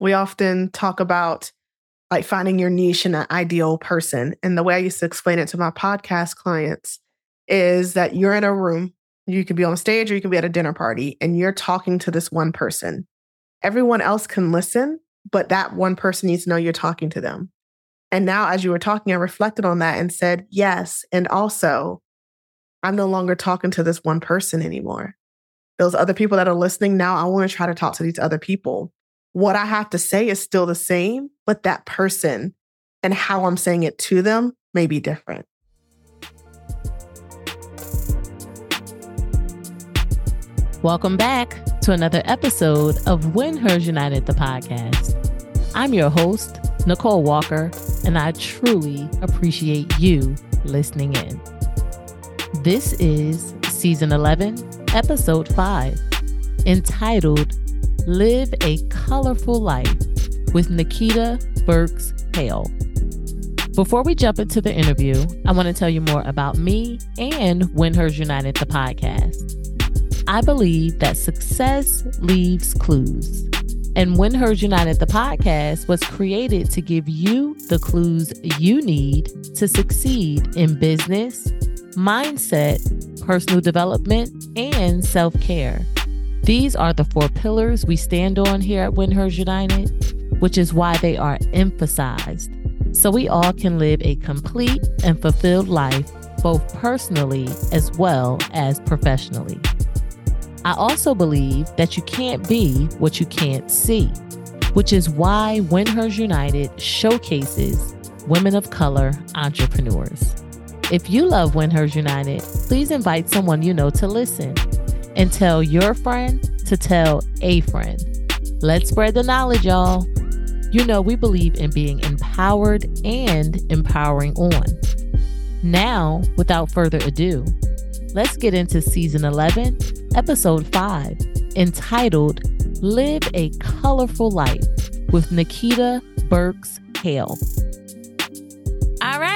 we often talk about like finding your niche and an ideal person. And the way I used to explain it to my podcast clients is that you're in a room, you could be on stage or you could be at a dinner party, and you're talking to this one person. Everyone else can listen, but that one person needs to know you're talking to them. And now, as you were talking, I reflected on that and said, yes. And also, I'm no longer talking to this one person anymore. Those other people that are listening now, I want to try to talk to these other people what I have to say is still the same, but that person and how I'm saying it to them may be different. Welcome back to another episode of Win Hers United, the podcast. I'm your host, Nicole Walker, and I truly appreciate you listening in. This is season 11, episode 5, entitled Live a Colorful Life with Nikita Burks Hale. Before we jump into the interview, I want to tell you more about me and Win Hers United, the podcast. I believe that success leaves clues. And Win Hers United, the podcast was created to give you the clues you need to succeed in business, mindset, personal development, and self care. These are the four pillars we stand on here at When United, which is why they are emphasized so we all can live a complete and fulfilled life, both personally as well as professionally. I also believe that you can't be what you can't see, which is why When United showcases women of color entrepreneurs. If you love When United, please invite someone you know to listen and tell your friend to tell a friend. Let's spread the knowledge, y'all. You know, we believe in being empowered and empowering on. Now, without further ado, let's get into season 11, episode 5, entitled Live a Colorful Life with Nikita Burks Hale.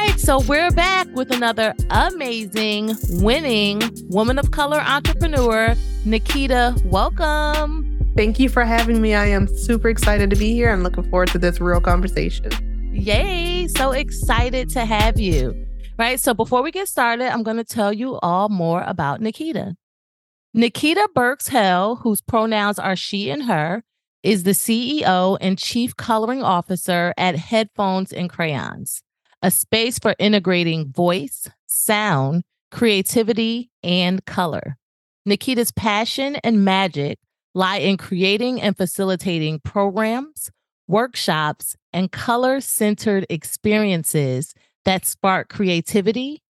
Right, so we're back with another amazing, winning woman of color entrepreneur, Nikita. Welcome. Thank you for having me. I am super excited to be here and looking forward to this real conversation. Yay, so excited to have you. Right, so before we get started, I'm going to tell you all more about Nikita. Nikita Burks Hale, whose pronouns are she and her, is the CEO and Chief Coloring Officer at Headphones and Crayons a space for integrating voice, sound, creativity, and color. Nikita's passion and magic lie in creating and facilitating programs, workshops, and color centered experiences that spark creativity,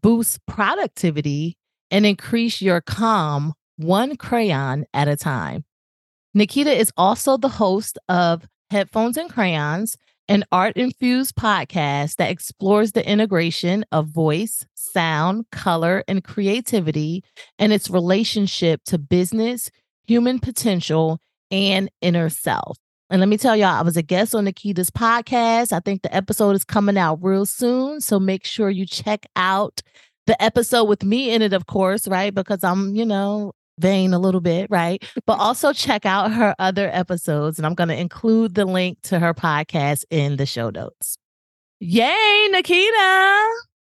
boost productivity, and increase your calm one crayon at a time. Nikita is also the host of Headphones and Crayons, an art infused podcast that explores the integration of voice, sound, color, and creativity and its relationship to business, human potential, and inner self. And let me tell y'all, I was a guest on Nikita's podcast. I think the episode is coming out real soon. So make sure you check out the episode with me in it, of course, right? Because I'm, you know, vain a little bit, right? But also check out her other episodes. And I'm going to include the link to her podcast in the show notes. Yay, Nikita.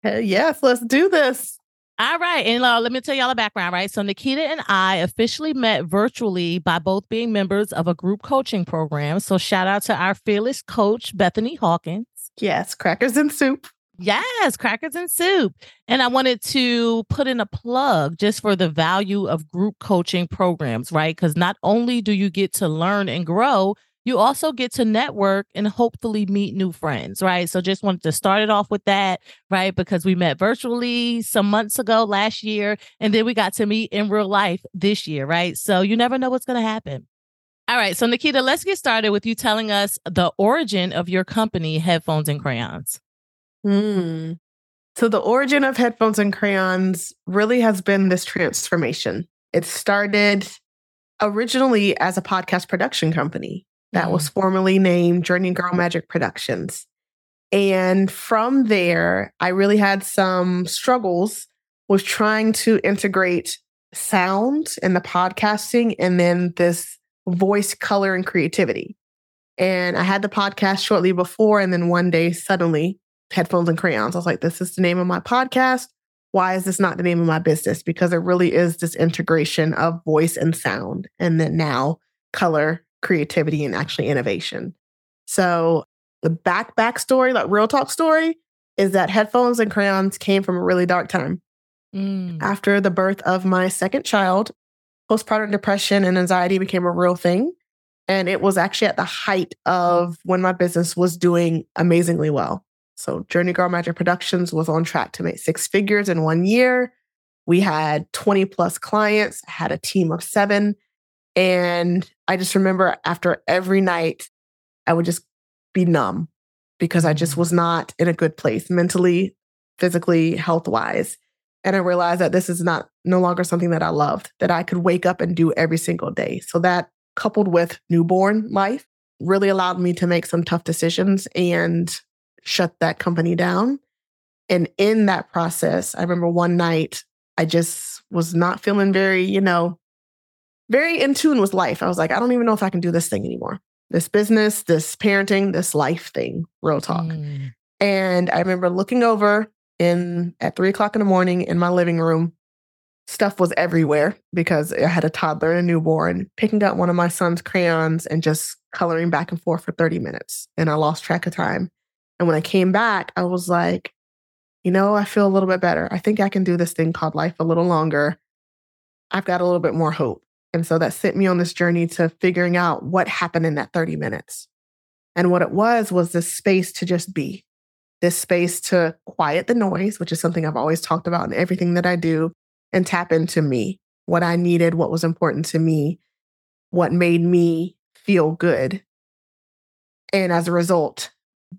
Hey, yes, let's do this. All right. And uh, let me tell y'all a background, right? So, Nikita and I officially met virtually by both being members of a group coaching program. So, shout out to our fearless coach, Bethany Hawkins. Yes, crackers and soup. Yes, crackers and soup. And I wanted to put in a plug just for the value of group coaching programs, right? Because not only do you get to learn and grow, you also get to network and hopefully meet new friends, right? So just wanted to start it off with that, right? Because we met virtually some months ago last year, and then we got to meet in real life this year, right? So you never know what's going to happen. All right. So, Nikita, let's get started with you telling us the origin of your company, Headphones and Crayons. Hmm. So, the origin of Headphones and Crayons really has been this transformation. It started originally as a podcast production company that mm. was formerly named Journey Girl Magic Productions. And from there, I really had some struggles with trying to integrate sound in the podcasting and then this voice, color, and creativity. And I had the podcast shortly before. And then one day, suddenly, headphones and crayons. I was like, this is the name of my podcast. Why is this not the name of my business? Because it really is this integration of voice and sound. And then now color, creativity, and actually innovation. So the back backstory, like real talk story, is that headphones and crayons came from a really dark time. Mm. After the birth of my second child, postpartum depression and anxiety became a real thing. And it was actually at the height of when my business was doing amazingly well. So, Journey Girl Magic Productions was on track to make six figures in one year. We had 20 plus clients, had a team of seven. And I just remember after every night, I would just be numb because I just mm. was not in a good place mentally, physically, health wise. And I realized that this is not no longer something that I loved, that I could wake up and do every single day. So that coupled with newborn life really allowed me to make some tough decisions and shut that company down. And in that process, I remember one night I just was not feeling very, you know, very in tune with life. I was like, I don't even know if I can do this thing anymore. This business, this parenting, this life thing, real talk. Mm. And I remember looking over in at three o'clock in the morning in my living room. Stuff was everywhere because I had a toddler and a newborn, picking up one of my son's crayons and just coloring back and forth for 30 minutes. And I lost track of time. And when I came back, I was like, you know, I feel a little bit better. I think I can do this thing called life a little longer. I've got a little bit more hope. And so that sent me on this journey to figuring out what happened in that 30 minutes. And what it was was this space to just be, this space to quiet the noise, which is something I've always talked about in everything that I do, and tap into me, what I needed, what was important to me, what made me feel good. And as a result,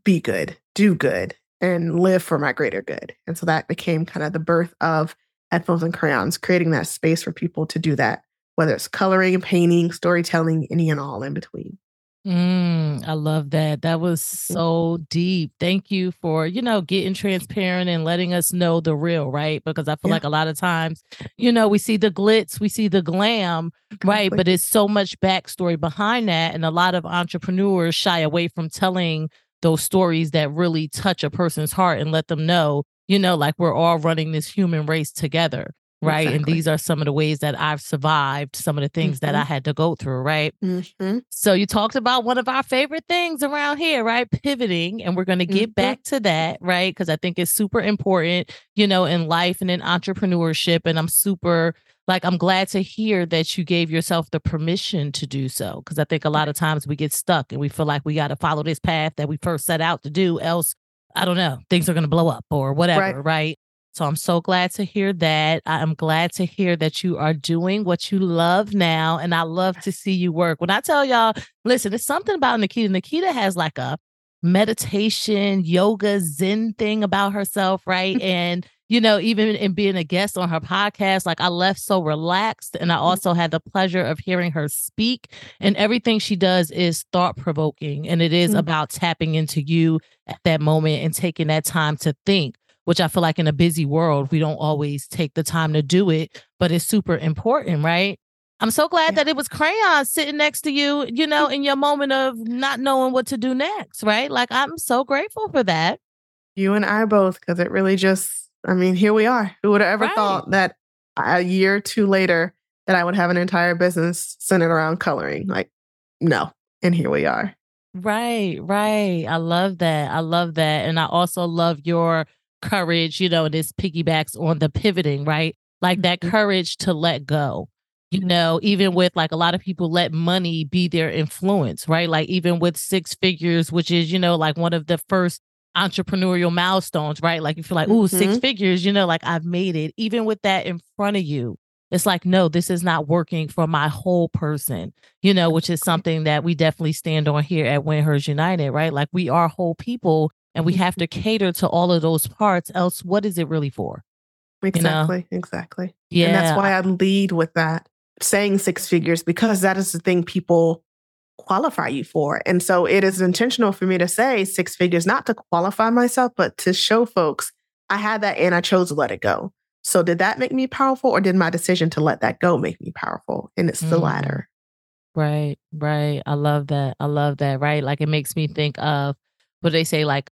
be good, do good, and live for my greater good. And so that became kind of the birth of headphones and crayons, creating that space for people to do that, whether it's coloring, painting, storytelling, any and all in between. Mm, I love that. That was so deep. Thank you for, you know, getting transparent and letting us know the real, right? Because I feel Yeah. like a lot of times, you know, we see the glitz, we see the glam, right? But it's so much backstory behind that. And a lot of entrepreneurs shy away from telling those stories that really touch a person's heart and let them know, you know, like we're all running this human race together. Right. And these are some of the ways that I've survived some of the things that Mhm. I had to go through. Right. Mhm. So you talked about one of our favorite things around here, right? Pivoting. And we're going to get Mhm. back to that, right? Because I think it's super important, you know, in life and in entrepreneurship. And I'm super, like, I'm glad to hear that you gave yourself the permission to do so. Because I think a lot of times we get stuck and we feel like we got to follow this path that we first set out to do. Else, I don't know, things are going to blow up or whatever, right? So I'm so glad to hear that. I am glad to hear that you are doing what you love now. And I love to see you work. When I tell y'all, listen, it's something about Nikita. Nikita has like a meditation, yoga, Zen thing about herself, right? and, you know, even in being a guest on her podcast, like I left so relaxed. And I also had the pleasure of hearing her speak. And everything she does is thought provoking. And it is Mm. about tapping into you at that moment and taking that time to think which I feel like in a busy world, we don't always take the time to do it, but it's super important, right? I'm so glad Yeah. that it was crayon sitting next to you, you know, in your moment of not knowing what to do next, right? Like I'm so grateful for that. You and I both, because it really just, I mean, here we are. Who would have ever Right. thought that a year or two later that I would have an entire business centered around coloring? Like, no. And here we are. Right, right. I love that. I love that. And I also love your courage, you know, this piggybacks on the pivoting, right? Like that Mhm. courage to let go. You know, even with like a lot of people let money be their influence, right? Like even with six figures, which is, you know, like one of the first entrepreneurial milestones, right? Like you feel like, ooh, six Mhm. figures, you know, like I've made it. Even with that in front of you, it's like, no, this is not working for my whole person, you know, which is something that we definitely stand on here at Win Hers United, right? Like we are whole people and we have to cater to all of those parts. Else, what is it really for? Exactly. Exactly. Yeah. And that's why I lead with that, saying six figures, because that is the thing people qualify you for. And so it is intentional for me to say six figures, not to qualify myself, but to show folks I had that and I chose to let it go. So did that make me powerful or did my decision to let that go make me powerful? And it's the Mm. latter. Right, right. I love that. I love that. Right. Like it makes me think of what they say, like,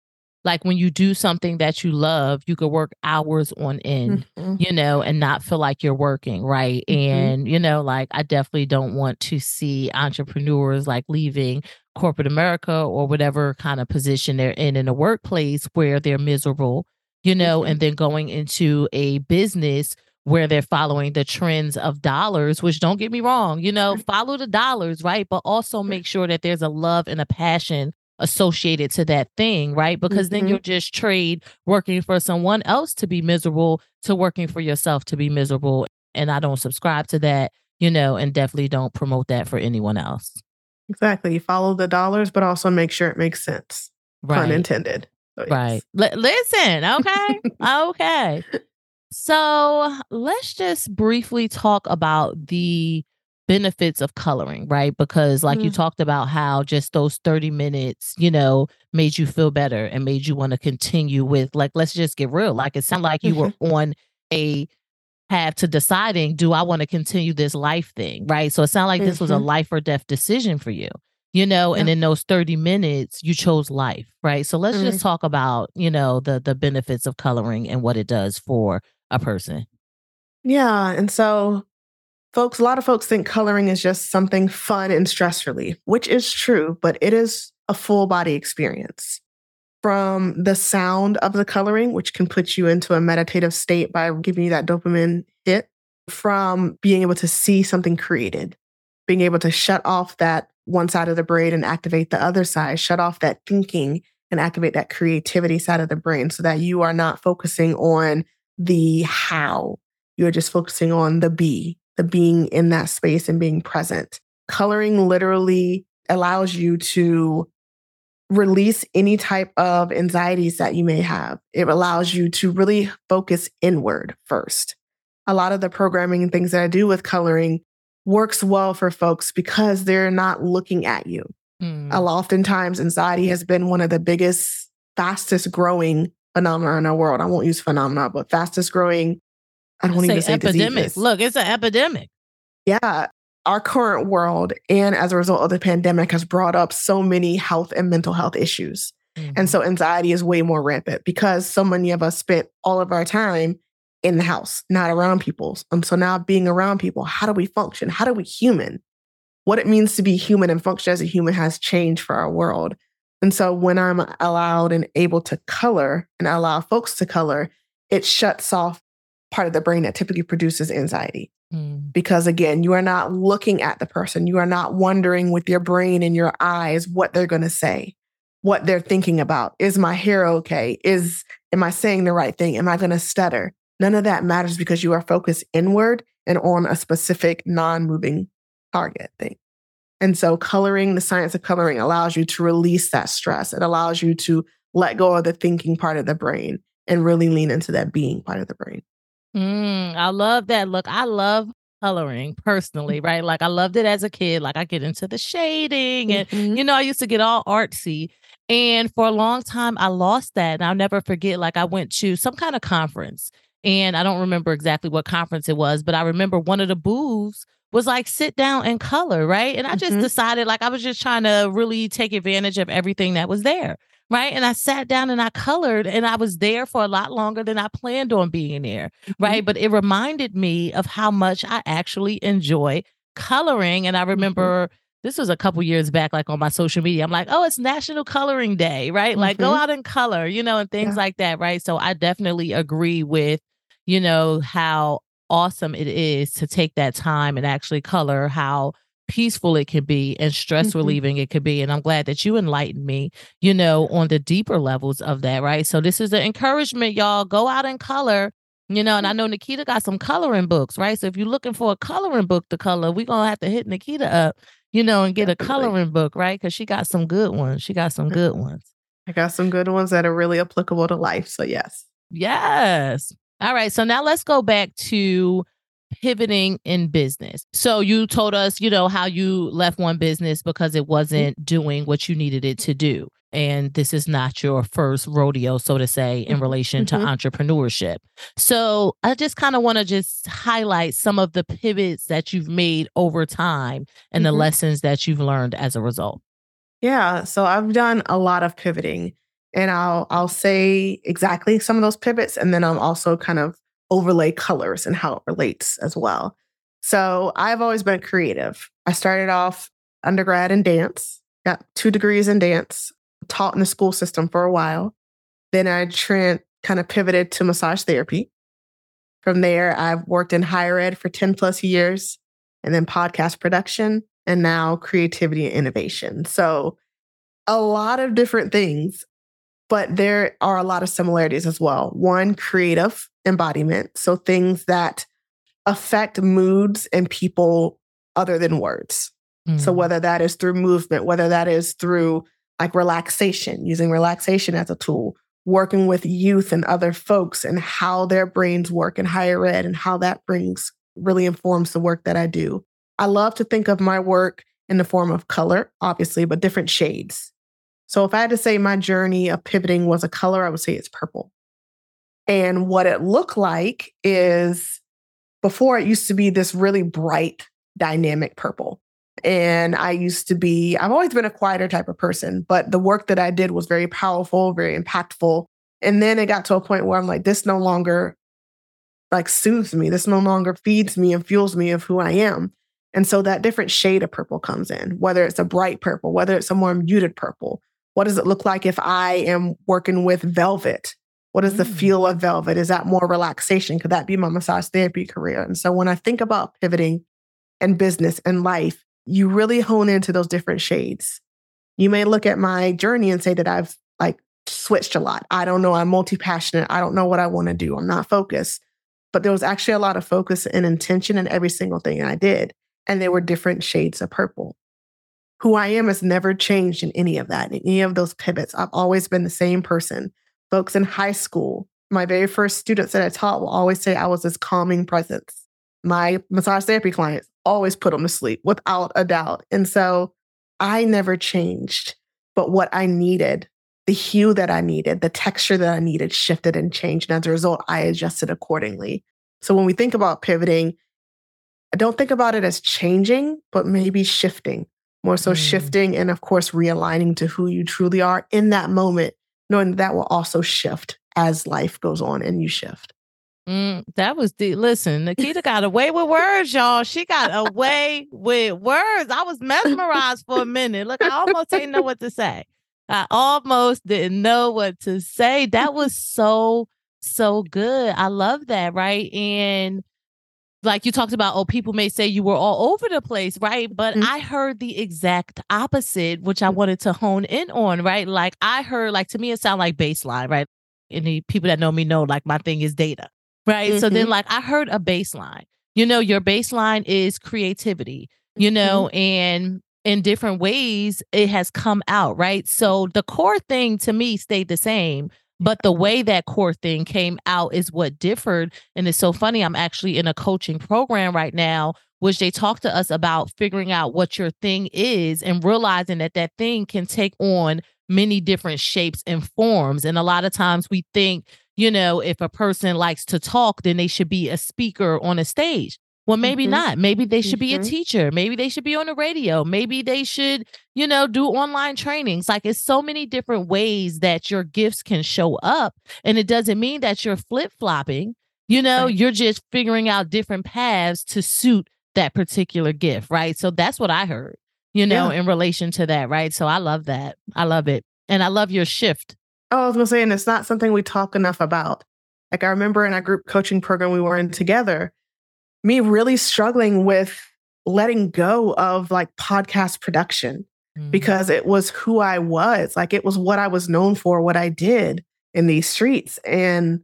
like when you do something that you love, you could work hours on end, Mhm. you know, and not feel like you're working. Right. Mhm. And, you know, like I definitely don't want to see entrepreneurs like leaving corporate America or whatever kind of position they're in in a workplace where they're miserable, you know, Mhm. and then going into a business where they're following the trends of dollars, which don't get me wrong, you know, follow the dollars, right? But also make sure that there's a love and a passion associated to that thing, right? Because then Mhm. you'll just trade working for someone else to be miserable to working for yourself to be miserable. And I don't subscribe to that, you know, and definitely don't promote that for anyone else. Exactly. You follow the dollars, but also make sure it makes sense. Pun Right. intended. So, yes. Right. Li- listen, okay. okay. So let's just briefly talk about the benefits of coloring, right? Because, like you Mm. talked about, how just those 30 minutes, you know, made you feel better and made you want to continue with, like, let's just get real. Like, it sounded like you were on a path to deciding, do I want to continue this life thing, right? So it sounded like this was a Mhm. life or death decision for you you know and in those 30 minutes you chose life right so let's just talk about you know the the benefits of coloring and what it does for a person Yeah. And so, folks, a lot of folks think coloring is just something fun and stress relief, which is true, but it is a full body experience. From the sound of the coloring, which can put you into a meditative state by giving you that dopamine hit, from being able to see something created, being able to shut off that one side of the brain and activate the other side, shut off that thinking and activate that creativity side of the brain so that you are not focusing on the how you're just focusing on the be, the being in that space and being present. Coloring literally allows you to release any type of anxieties that you may have. It allows you to really focus inward first. A lot of the programming and things that I do with coloring works well for folks because they're not looking at you. Mm. A lot- Oftentimes, anxiety has been one of the biggest, fastest growing phenomena in our world. I won't use phenomena, but fastest growing. I don't say even say it's an epidemic diseases. look it's an epidemic Yeah, our current world, and as a result of the pandemic, has brought up so many health and mental health issues. Mm-hmm. And so anxiety is way more rampant because so many of us spent all of our time in the house, not around people. And so now being around people, how do we function? How do we human? What it means to be human and function as a human has changed for our world. And so when I'm allowed and able to color and allow folks to color, it shuts off part of the brain that typically produces anxiety Mm. because again, you are not looking at the person. You are not wondering with your brain and your eyes what they're going to say, what they're thinking about. Is my hair okay? Is am I saying the right thing? Am I going to stutter? None of that matters because you are focused inward and on a specific non-moving target thing. And so coloring, the science of coloring allows you to release that stress. It allows you to let go of the thinking part of the brain and really lean into that being part of the brain. Mm, I love that. Look, I love coloring personally, right? Like I loved it as a kid. Like I get into the shading and Mhm. you know, I used to get all artsy. And for a long time I lost that. And I'll never forget, like I went to some kind of conference and I don't remember exactly what conference it was, but I remember one of the booths was like sit down and color, right? And I just Mhm. decided like I was just trying to really take advantage of everything that was there. Right. And I sat down and I colored and I was there for a lot longer than I planned on being there. Right. But it reminded me of how much I actually enjoy coloring. And I remember this was a couple years back, like on my social media. I'm like, oh, it's National Coloring Day, right? Like go Mhm. out and color, you know, and things Yeah. like that. Right. So I definitely agree with, you know, how awesome it is to take that time and actually color, how peaceful it can be and stress Mhm. relieving it could be. And I'm glad that you enlightened me, you know, on the deeper levels of that, right? So this is an encouragement, y'all. Go out and color. You know, and I know Nikita got some coloring books, right? So if you're looking for a coloring book to color, we're gonna have to hit Nikita up, you know, and get a coloring book, right? Because she got some good ones. She got some good ones. I got some good ones that are really applicable to life. So yes. Yes. All right. So now let's go back to pivoting in business. So you told us, you know, how you left one business because it wasn't doing what you needed it to do. and this is not your first rodeo, so to say, in Mhm, relation to mhm. entrepreneurship. So I just kind of want to just highlight some of the pivots that you've made over time and the Mhm. lessons that you've learned as a result. Yeah, so I've done a lot of pivoting and I'll I'll say exactly some of those pivots and then I'll also kind of overlay colors and how it relates as well. So, I've always been creative. I started off undergrad in dance, got 2 degrees in dance, taught in the school system for a while. Then I tran kind of pivoted to massage therapy. From there, I've worked in higher ed for 10 plus years and then podcast production and now creativity and innovation. So, a lot of different things, but there are a lot of similarities as well. One, creative embodiment. So, things that affect moods and people other than words. So, Mm. whether that is through movement, whether that is through like relaxation, using relaxation as a tool, working with youth and other folks and how their brains work in higher ed and how that brings really informs the work that I do. I love to think of my work in the form of color, obviously, but different shades. So if I had to say my journey of pivoting was a color, I would say it's purple. And what it looked like is before it used to be this really bright, dynamic purple. And I used to be, I've always been a quieter type of person, but the work that I did was very powerful, very impactful. And then it got to a point where I'm like, this no longer like soothes me. This no longer feeds me and fuels me of who I am. And so that different shade of purple comes in, whether it's a bright purple, whether it's a more muted purple. What does it look like if I am working with velvet? What is the Mm. feel of velvet? Is that more relaxation? Could that be my massage therapy career? And so when I think about pivoting and business and life, you really hone into those different shades. You may look at my journey and say that I've like switched a lot. I don't know. I'm multi passionate. I don't know what I want to do. I'm not focused. But there was actually a lot of focus and intention in every single thing I did. And there were different shades of purple. Who I am has never changed in any of that, in any of those pivots. I've always been the same person. Folks in high school, my very first students that I taught will always say I was this calming presence. My massage therapy clients always put them to sleep without a doubt. And so I never changed, but what I needed, the hue that I needed, the texture that I needed shifted and changed. And as a result, I adjusted accordingly. So when we think about pivoting, I don't think about it as changing, but maybe shifting, more so Mm. shifting and, of course, realigning to who you truly are in that moment, knowing that, that will also shift as life goes on and you shift. Mm, that was the listen. Nikita got away with words, y'all. She got away with words. I was mesmerized for a minute. Look, I almost didn't know what to say. I almost didn't know what to say. That was so, so good. I love that, right? And like you talked about, oh, people may say you were all over the place, right? But Mhm. I heard the exact opposite, which I Mm. wanted to hone in on, right? Like I heard, like to me, it sounded like baseline, right? And the people that know me know, like my thing is data, right? So then, Mhm. like I heard a baseline. You know, your baseline is creativity. You know, and in different ways, it has come out, right? So the core thing to me stayed the same. But the way that core thing came out is what differed. And it's so funny. I'm actually in a coaching program right now, which they talk to us about figuring out what your thing is and realizing that that thing can take on many different shapes and forms. And a lot of times we think, you know, if a person likes to talk, then they should be a speaker on a stage. Well, maybe Mhm. not. Maybe they should be a Mhm. teacher. Maybe they should be on the radio. Maybe they should, you know, do online trainings. Like it's so many different ways that your gifts can show up. And it doesn't mean that you're flip flopping. You know, Right. you're just figuring out different paths to suit that particular gift. Right. So that's what I heard, you know, Yeah. in relation to that. Right. So I love that. I love it. And I love your shift. Oh, I was gonna say, and it's not something we talk enough about. Like I remember in our group coaching program we were in together, me really struggling with letting go of like podcast production Mm. because it was who I was. Like it was what I was known for, what I did in these streets. And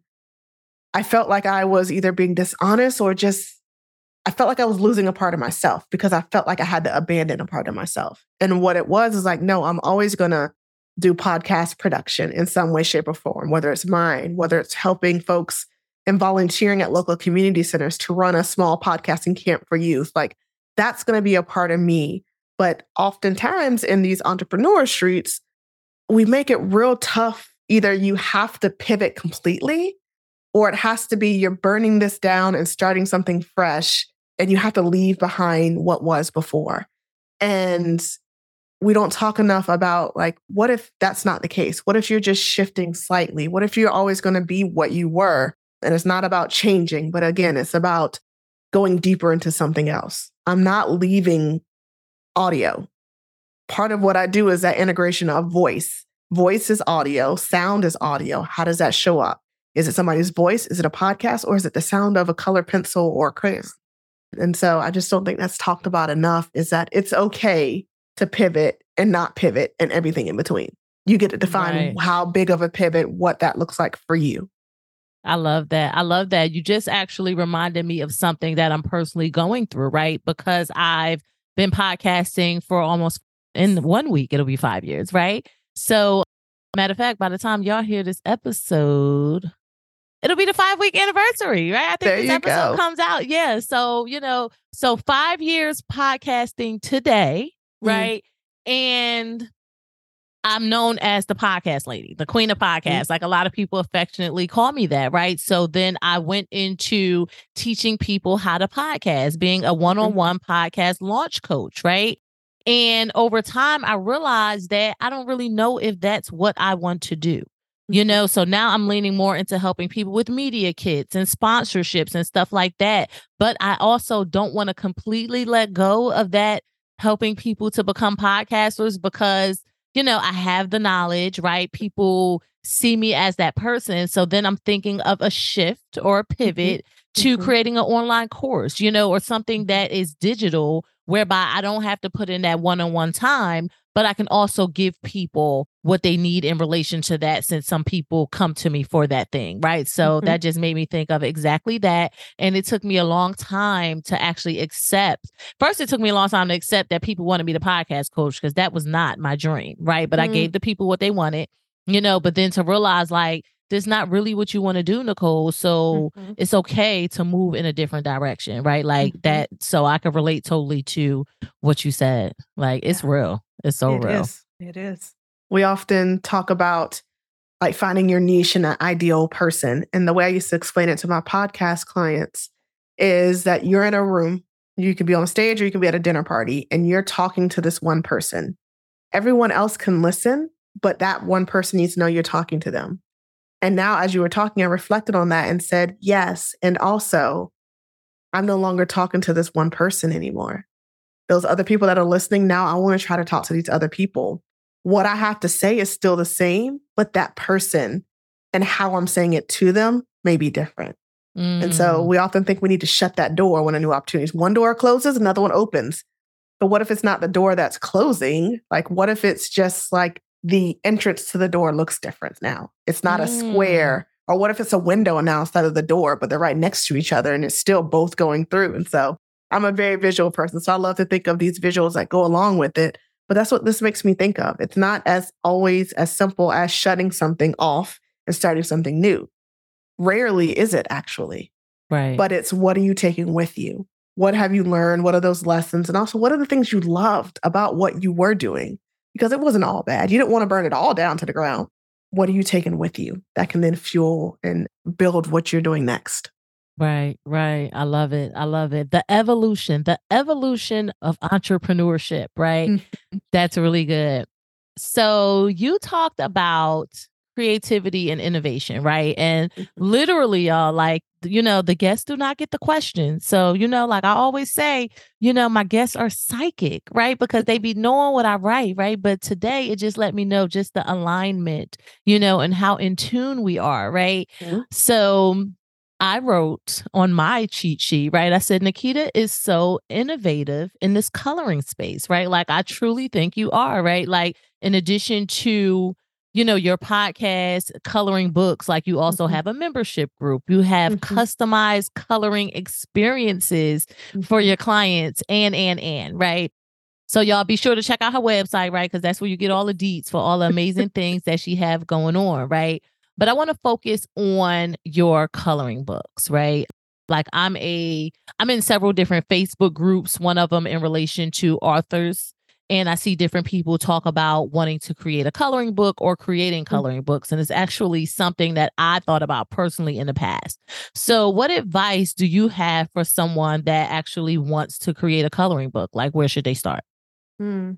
I felt like I was either being dishonest or just, I felt like I was losing a part of myself because I felt like I had to abandon a part of myself. And what it was is like, no, I'm always going to do podcast production in some way, shape, or form, whether it's mine, whether it's helping folks and volunteering at local community centers to run a small podcasting camp for youth. Like that's going to be a part of me. But oftentimes in these entrepreneur streets, we make it real tough. Either you have to pivot completely, or it has to be you're burning this down and starting something fresh, and you have to leave behind what was before. And we don't talk enough about like, what if that's not the case? What if you're just shifting slightly? What if you're always going to be what you were? And it's not about changing, but again, it's about going deeper into something else. I'm not leaving audio. Part of what I do is that integration of voice. Voice is audio, sound is audio. How does that show up? Is it somebody's voice? Is it a podcast? Or is it the sound of a color pencil or crayon? And so I just don't think that's talked about enough is that it's okay to pivot and not pivot and everything in between. You get to define right. how big of a pivot, what that looks like for you. I love that. I love that. You just actually reminded me of something that I'm personally going through, right? Because I've been podcasting for almost in one week, it'll be five years, right? So, matter of fact, by the time y'all hear this episode, it'll be the five week anniversary, right? I think there this episode go. comes out. Yeah. So, you know, so five years podcasting today, mm. right? And I'm known as the podcast lady, the queen of podcasts. Mm-hmm. Like a lot of people affectionately call me that, right? So then I went into teaching people how to podcast, being a one on one podcast launch coach, right? And over time, I realized that I don't really know if that's what I want to do. You mm-hmm. know, so now I'm leaning more into helping people with media kits and sponsorships and stuff like that. But I also don't want to completely let go of that helping people to become podcasters because you know, I have the knowledge, right? People see me as that person. So then I'm thinking of a shift or a mm-hmm. pivot. To mm-hmm. creating an online course, you know, or something mm-hmm. that is digital whereby I don't have to put in that one on one time, but I can also give people what they need in relation to that since some people come to me for that thing, right? So mm-hmm. that just made me think of exactly that. And it took me a long time to actually accept. First, it took me a long time to accept that people wanted me to podcast coach because that was not my dream, right? But mm-hmm. I gave the people what they wanted, you know, but then to realize like, that's not really what you want to do, Nicole. So mm-hmm. it's okay to move in a different direction, right? Like mm-hmm. that. So I can relate totally to what you said. Like it's yeah. real. It's so it real. Is. It is. We often talk about like finding your niche and an ideal person. And the way I used to explain it to my podcast clients is that you're in a room, you can be on stage or you can be at a dinner party, and you're talking to this one person. Everyone else can listen, but that one person needs to know you're talking to them. And now, as you were talking, I reflected on that and said, yes. And also, I'm no longer talking to this one person anymore. Those other people that are listening now, I want to try to talk to these other people. What I have to say is still the same, but that person and how I'm saying it to them may be different. Mm. And so mm. we often think we need to shut that door when a new opportunity is. One door closes, another one opens. But what if it's not the door that's closing? Like, what if it's just like the entrance to the door looks different now. It's not mm. a square. Or what if it's a window now instead of the door, but they're right next to each other and it's still both going through? And so I'm a very visual person. So I love to think of these visuals that go along with it. But that's what this makes me think of. It's not as always as simple as shutting something off and starting something new. Rarely is it actually. Right. But it's what are you taking with you? What have you learned? What are those lessons? And also, what are the things you loved about what you were doing? Because it wasn't all bad. You didn't want to burn it all down to the ground. What are you taking with you that can then fuel and build what you're doing next? Right, right. I love it. I love it. The evolution, the evolution of entrepreneurship, right? Mm-hmm. That's really good. So you talked about creativity and innovation, right? And mm-hmm. literally, y'all, like, you know, the guests do not get the questions. So, you know, like I always say, you know, my guests are psychic, right? Because they be knowing what I write, right? But today it just let me know just the alignment, you know, and how in tune we are, right? Mm-hmm. So I wrote on my cheat sheet, right? I said, Nikita is so innovative in this coloring space, right? Like, I truly think you are, right? Like, in addition to you know, your podcast, coloring books, like you also mm-hmm. have a membership group. You have mm-hmm. customized coloring experiences mm-hmm. for your clients and, and, and, right? So y'all be sure to check out her website, right? Because that's where you get all the deets for all the amazing things that she have going on, right? But I want to focus on your coloring books, right? Like I'm a I'm in several different Facebook groups, one of them in relation to authors and I see different people talk about wanting to create a coloring book or creating Mm-hmm. coloring books. And it's actually something that I thought about personally in the past. So, what advice do you have for someone that actually wants to create a coloring book? Like, where should they start? Hmm.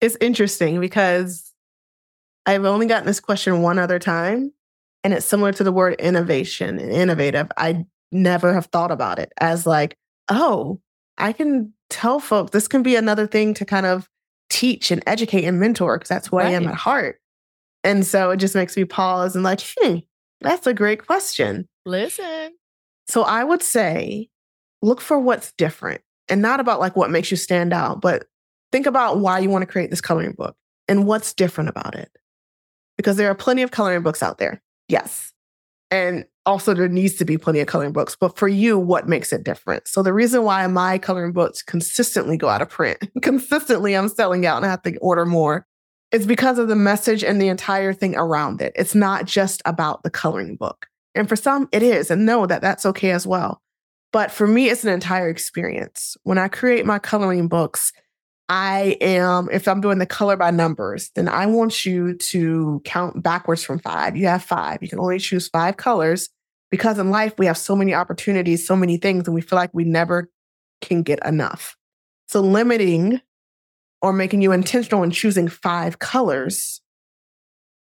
It's interesting because I've only gotten this question one other time, and it's similar to the word innovation and innovative. I never have thought about it as like, oh, I can tell folks this can be another thing to kind of teach and educate and mentor because that's who I am at heart. And so it just makes me pause and like, hmm, that's a great question. Listen. So I would say look for what's different and not about like what makes you stand out, but think about why you want to create this coloring book and what's different about it. Because there are plenty of coloring books out there. Yes. And also there needs to be plenty of coloring books, but for you what makes it different? So the reason why my coloring books consistently go out of print, consistently I'm selling out and I have to order more is because of the message and the entire thing around it. It's not just about the coloring book. And for some, it is. And know that that's okay as well. But for me, it's an entire experience. When I create my coloring books, I am, if I'm doing the color by numbers, then I want you to count backwards from five. You have five. You can only choose five colors because in life, we have so many opportunities, so many things, and we feel like we never can get enough. So limiting or making you intentional in choosing five colors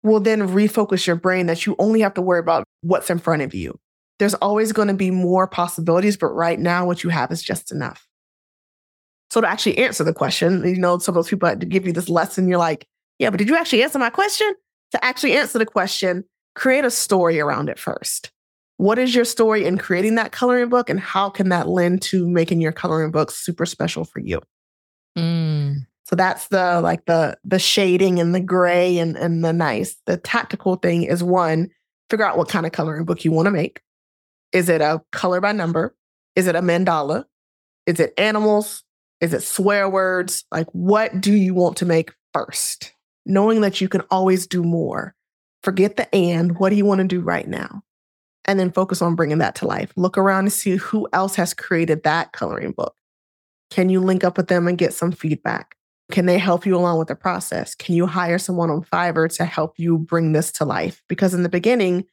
will then refocus your brain that you only have to worry about what's in front of you. There's always going to be more possibilities, but right now, what you have is just enough. So, to actually answer the question, you know, some of those people to give you this lesson. You're like, yeah, but did you actually answer my question? To actually answer the question, create a story around it first. What is your story in creating that coloring book, and how can that lend to making your coloring book super special for you? Mm, So that's the like the the shading and the gray and and the nice. The tactical thing is one, figure out what kind of coloring book you want to make. Is it a color by number? Is it a mandala? Is it animals? Is it swear words? Like what do you want to make first? Knowing that you can always do more. Forget the and, what do you want to do right now? And then focus on bringing that to life. Look around and see who else has created that coloring book. Can you link up with them and get some feedback? Can they help you along with the process? Can you hire someone on Fiverr to help you bring this to life? Because in the beginning,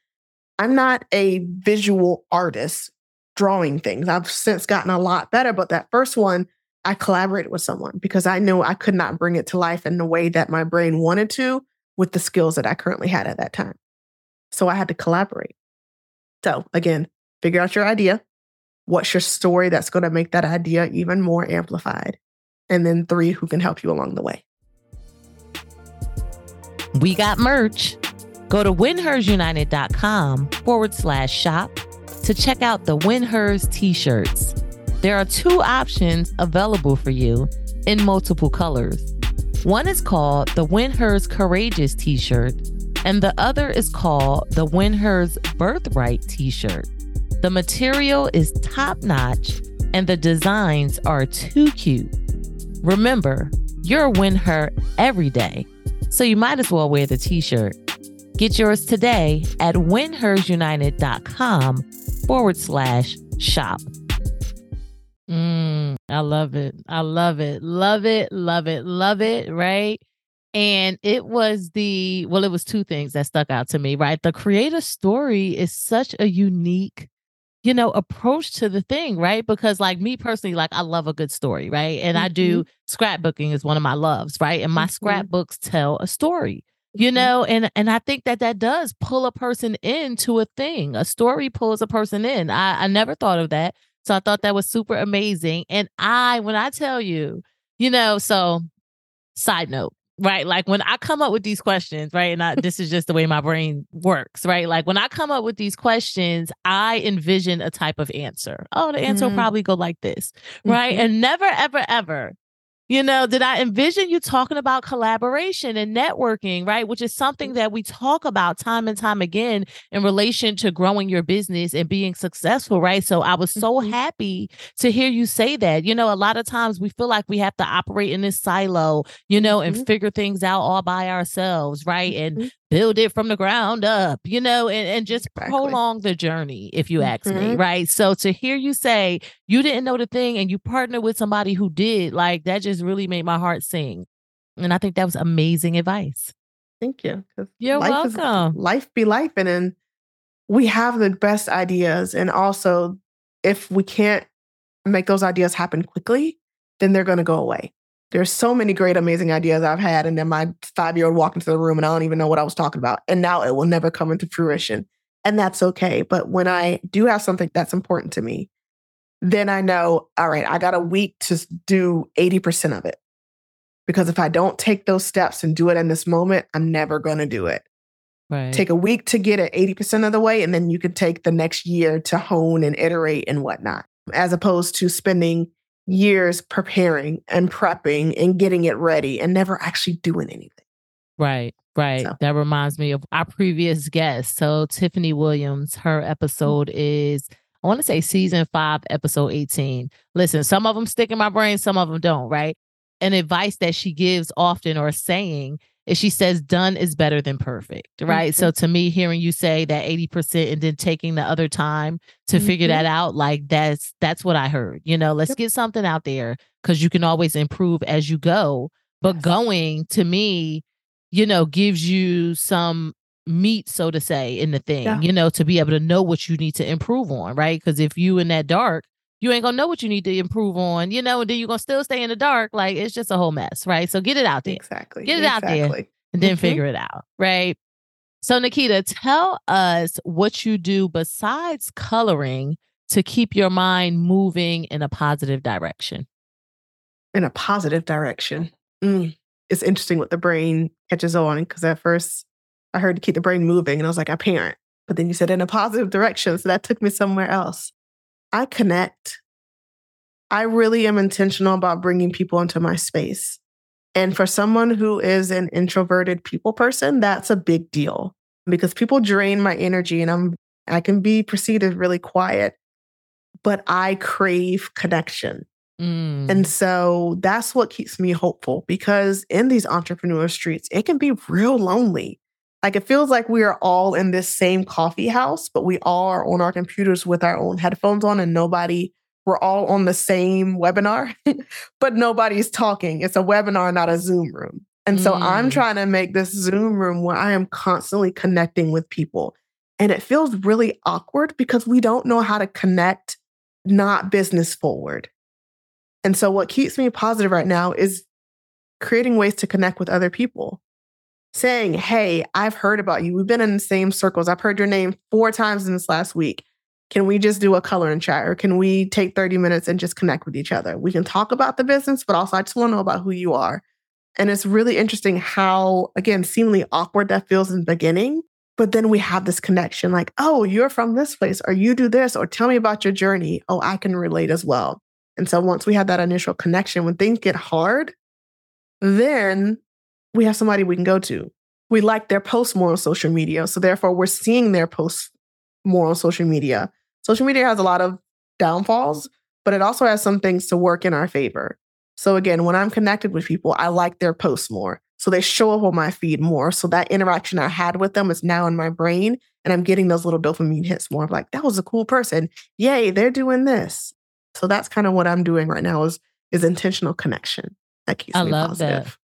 I'm not a visual artist drawing things. I've since gotten a lot better, but that first one, I collaborated with someone because I knew I could not bring it to life in the way that my brain wanted to with the skills that I currently had at that time. So I had to collaborate. So again, figure out your idea. What's your story that's going to make that idea even more amplified? And then three, who can help you along the way. we got merch. Go to winhersunited.com forward slash shop to check out the Win Hers t shirts. There are two options available for you in multiple colors. One is called the Win Hers Courageous t shirt, and the other is called the Win Hers Birthright t shirt. The material is top notch and the designs are too cute. Remember, you're a Win Her every day, so you might as well wear the t shirt. Get yours today at winhersunited.com forward slash shop. Mm, I love it. I love it. Love it. Love it. Love it. Right. And it was the, well, it was two things that stuck out to me, right? The creator story is such a unique, you know, approach to the thing, right? Because, like me personally, like I love a good story, right? And I do scrapbooking is one of my loves, right? And my Mhm. scrapbooks tell a story you Mhm. know and and i think that that does pull a person into a thing a story pulls a person in i i never thought of that so i thought that was super amazing and i when i tell you you know so side note right like when i come up with these questions right and I, this is just the way my brain works right like when i come up with these questions i envision a type of answer oh the answer will Mm. probably go like this right Mhm. and never ever ever you know, did I envision you talking about collaboration and networking, right? Which is something that we talk about time and time again in relation to growing your business and being successful, right? So I was so Mhm. happy to hear you say that. You know, a lot of times we feel like we have to operate in this silo, you know, and Mhm. figure things out all by ourselves, right? And Mhm. Build it from the ground up, you know, and, and just Exactly. prolong the journey, if you ask me, Mhm. right? So to hear you say you didn't know the thing and you partner with somebody who did, like that just really made my heart sing. And I think that was amazing advice. Thank you. You're life welcome. Is, life be life. And then we have the best ideas. And also, if we can't make those ideas happen quickly, then they're going to go away. There's so many great, amazing ideas I've had. And then my five year old walked into the room and I don't even know what I was talking about. And now it will never come into fruition. And that's okay. But when I do have something that's important to me, then I know, all right, I got a week to do 80% of it. Because if I don't take those steps and do it in this moment, I'm never going to do it. Right. Take a week to get it 80% of the way, and then you can take the next year to hone and iterate and whatnot, as opposed to spending years preparing and prepping and getting it ready and never actually doing anything. Right, right. So. That reminds me of our previous guest. So, Tiffany Williams, her mm-hmm. episode is, I want to say season five, episode 18. Listen, some of them stick in my brain, some of them don't, right? An advice that she gives often or saying she says done is better than perfect, right? Mm-hmm. So to me, hearing you say that 80% and then taking the other time to mm-hmm. figure that out, like that's that's what I heard. You know, let's yep. get something out there because you can always improve as you go. But yes. going to me, you know, gives you some meat, so to say, in the thing, yeah. you know, to be able to know what you need to improve on, right? Because if you in that dark, you ain't gonna know what you need to improve on, you know, and then you're gonna still stay in the dark. Like it's just a whole mess, right? So get it out there. Exactly. Get it exactly. out there and then mm-hmm. figure it out, right? So Nikita, tell us what you do besides coloring to keep your mind moving in a positive direction. In a positive direction. Mm. It's interesting what the brain catches on because at first I heard to keep the brain moving and I was like, I parent. But then you said in a positive direction. So that took me somewhere else. I connect. I really am intentional about bringing people into my space. And for someone who is an introverted people person, that's a big deal because people drain my energy and I'm I can be perceived as really quiet, but I crave connection. Mm. And so that's what keeps me hopeful because in these entrepreneur streets, it can be real lonely. Like it feels like we are all in this same coffee house, but we all are on our computers with our own headphones on and nobody, we're all on the same webinar, but nobody's talking. It's a webinar, not a Zoom room. And so mm. I'm trying to make this Zoom room where I am constantly connecting with people. And it feels really awkward because we don't know how to connect not business forward. And so what keeps me positive right now is creating ways to connect with other people saying, Hey, I've heard about you. We've been in the same circles. I've heard your name four times in this last week. Can we just do a color and chat or can we take 30 minutes and just connect with each other? We can talk about the business, but also I just want to know about who you are. And it's really interesting how, again, seemingly awkward that feels in the beginning. But then we have this connection like, oh, you're from this place, or you do this, or tell me about your journey. Oh, I can relate as well. And so once we have that initial connection, when things get hard, then we have somebody we can go to. We like their posts more on social media. So therefore, we're seeing their posts more on social media. Social media has a lot of downfalls, but it also has some things to work in our favor. So again, when I'm connected with people, I like their posts more. So they show up on my feed more. So that interaction I had with them is now in my brain. And I'm getting those little dopamine hits more of like, that was a cool person. Yay, they're doing this. So that's kind of what I'm doing right now is is intentional connection. That keeps I me love positive. That.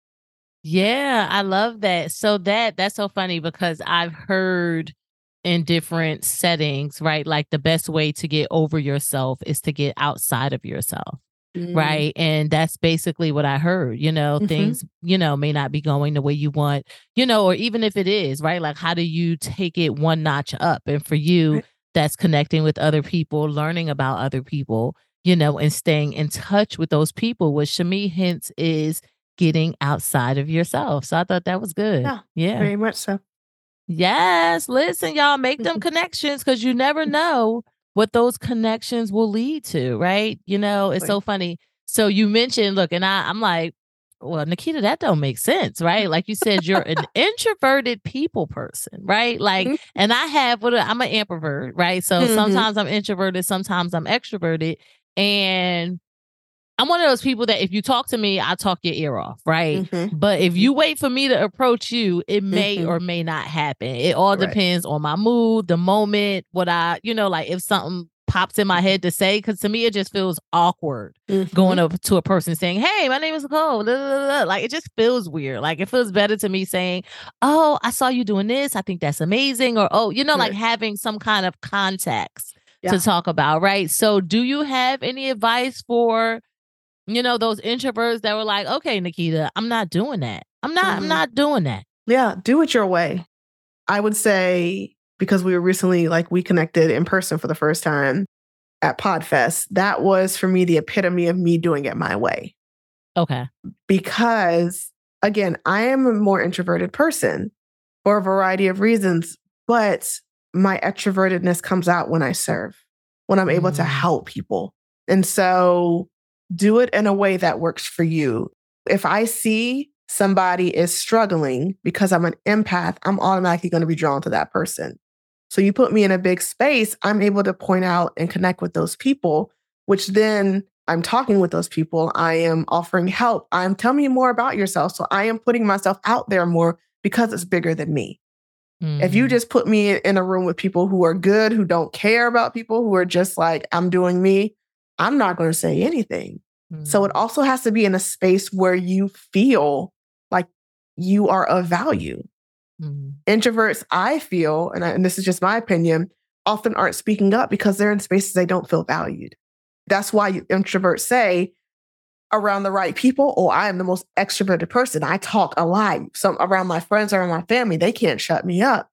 Yeah, I love that. So that that's so funny because I've heard in different settings, right? Like the best way to get over yourself is to get outside of yourself. Mm. Right. And that's basically what I heard. You know, mm-hmm. things, you know, may not be going the way you want, you know, or even if it is, right? Like, how do you take it one notch up? And for you, right. that's connecting with other people, learning about other people, you know, and staying in touch with those people, which me hints is getting outside of yourself. So I thought that was good. Yeah. Yeah. Very much so. Yes. Listen, y'all make them connections because you never know what those connections will lead to, right? You know, it's so funny. So you mentioned, look, and I, I'm like, well, Nikita, that don't make sense, right? Like you said, you're an introverted people person, right? Like, mm-hmm. and I have what I'm an introvert, right? So mm-hmm. sometimes I'm introverted, sometimes I'm extroverted, and I'm one of those people that if you talk to me, I talk your ear off, right? Mm-hmm. But if you wait for me to approach you, it may mm-hmm. or may not happen. It all right. depends on my mood, the moment, what I, you know, like if something pops in my head to say because to me it just feels awkward Mhm. going up to a person saying, "Hey, my name is Nicole." da, da, da, da." Like it just feels weird. Like it feels better to me saying, "Oh, I saw you doing this. I think that's amazing," or "Oh, you know, like having some kind of context Yeah. to talk about." Right. So, do you have any advice for, you know, those introverts that were like, "Okay, Nikita, I'm not doing that. I'm not. I'm Mhm. not doing that." Yeah, do it your way. I would say because we were recently like we connected in person for the first time at Podfest, that was for me the epitome of me doing it my way. Okay. Because again, I am a more introverted person for a variety of reasons, but my extrovertedness comes out when I serve, when I'm able to Mm. help people. And so do it in a way that works for you. If I see somebody is struggling because I'm an empath, I'm automatically going to be drawn to that person. So you put me in a big space, I'm able to point out and connect with those people, which then I'm talking with those people. I am offering help. I'm telling me more about yourself. So I am putting myself out there more because it's bigger than me. If you Mm. just put me in a room with people who are good, who don't care about people, who are just like, I'm doing me, I'm not going to say anything. So it Mm. also has to be in a space where you feel like you are of value. Mm. Introverts, I feel, and, I, and this is just my opinion, often aren't speaking up because they're in spaces they don't feel valued. That's why introverts say around the right people, oh, I am the most extroverted person. I talk a lot. Some around my friends, around my family, they can't shut me up.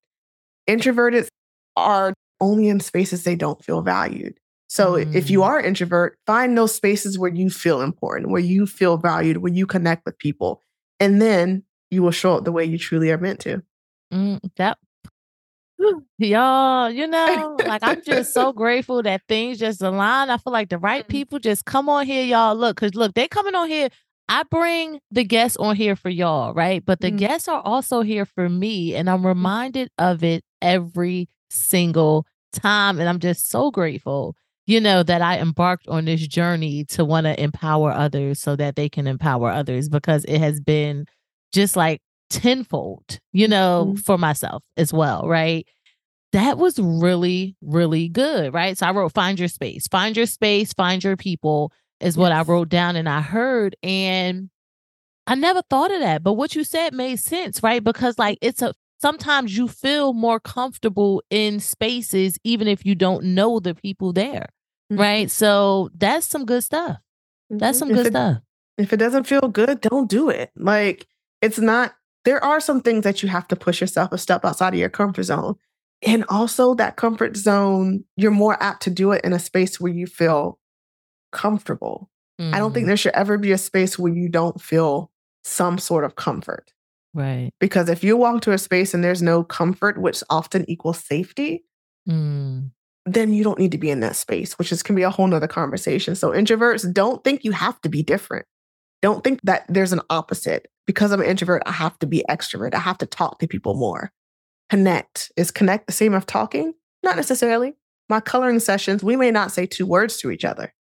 Introverted are only in spaces they don't feel valued. So if you Mm. are introvert, find those spaces where you feel important, where you feel valued, where you connect with people, and then you will show up the way you truly are meant to. Mm, that y'all, you know, like I'm just so grateful that things just align. I feel like the right Mhm. people just come on here, y'all. Look, because look, they coming on here. I bring the guests on here for y'all, right? But the Mm. guests are also here for me, and I'm reminded of it every single time. And I'm just so grateful, you know, that I embarked on this journey to want to empower others so that they can empower others because it has been just like tenfold, you know, Mhm. for myself as well, right? That was really, really good, right? So I wrote find your space, find your space, find your people is what I wrote down and I heard. And I never thought of that. But what you said made sense, right? Because like it's a sometimes you feel more comfortable in spaces, even if you don't know the people there. Right. So that's some good stuff. That's Mhm. some If good it- stuff. If it doesn't feel good, don't do it. Like it's not, there are some things that you have to push yourself a step outside of your comfort zone. And also, that comfort zone, you're more apt to do it in a space where you feel comfortable. I don't think Mhm. there should ever be a space where you don't feel some sort of comfort. Right. Because if you walk to a space and there's no comfort, which often equals safety, Mm. then you don't need to be in that space, which is can be a whole nother conversation. So introverts don't think you have to be different. Don't think that there's an opposite. Because I'm an introvert, I have to be extrovert. I have to talk to people more. Connect. Is connect the same as talking? Not necessarily. My coloring sessions, we may not say two words to each other.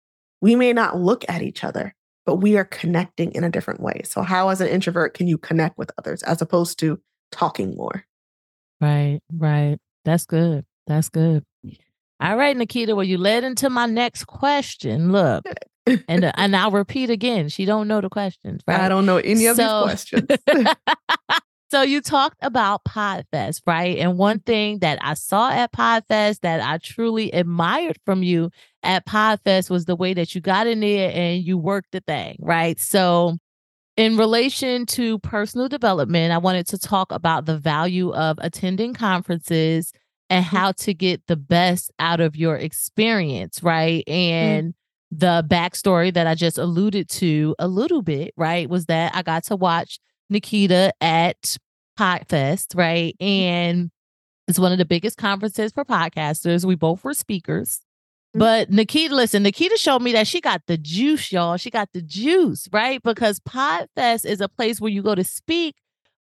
We may not look at each other, but we are connecting in a different way. So how as an introvert can you connect with others as opposed to talking more? Right, right. That's good. That's good. All right, Nikita. Well, you led into my next question. Look, and uh, and I'll repeat again. She don't know the questions, right? I don't know any of these questions. so you talked about Podfest, right? And one thing that I saw at Podfest that I truly admired from you at Podfest was the way that you got in there and you worked the thing, right? So in relation to personal development, I wanted to talk about the value of attending conferences and mm-hmm. how to get the best out of your experience, right? Mm. And the backstory that I just alluded to a little bit, right, was that I got to watch Nikita at Podfest, right? Mm. And it's one of the biggest conferences for podcasters. We both were speakers. Mhm. But Nikita, listen, Nikita showed me that she got the juice, y'all. She got the juice, right? Because Podfest is a place where you go to speak,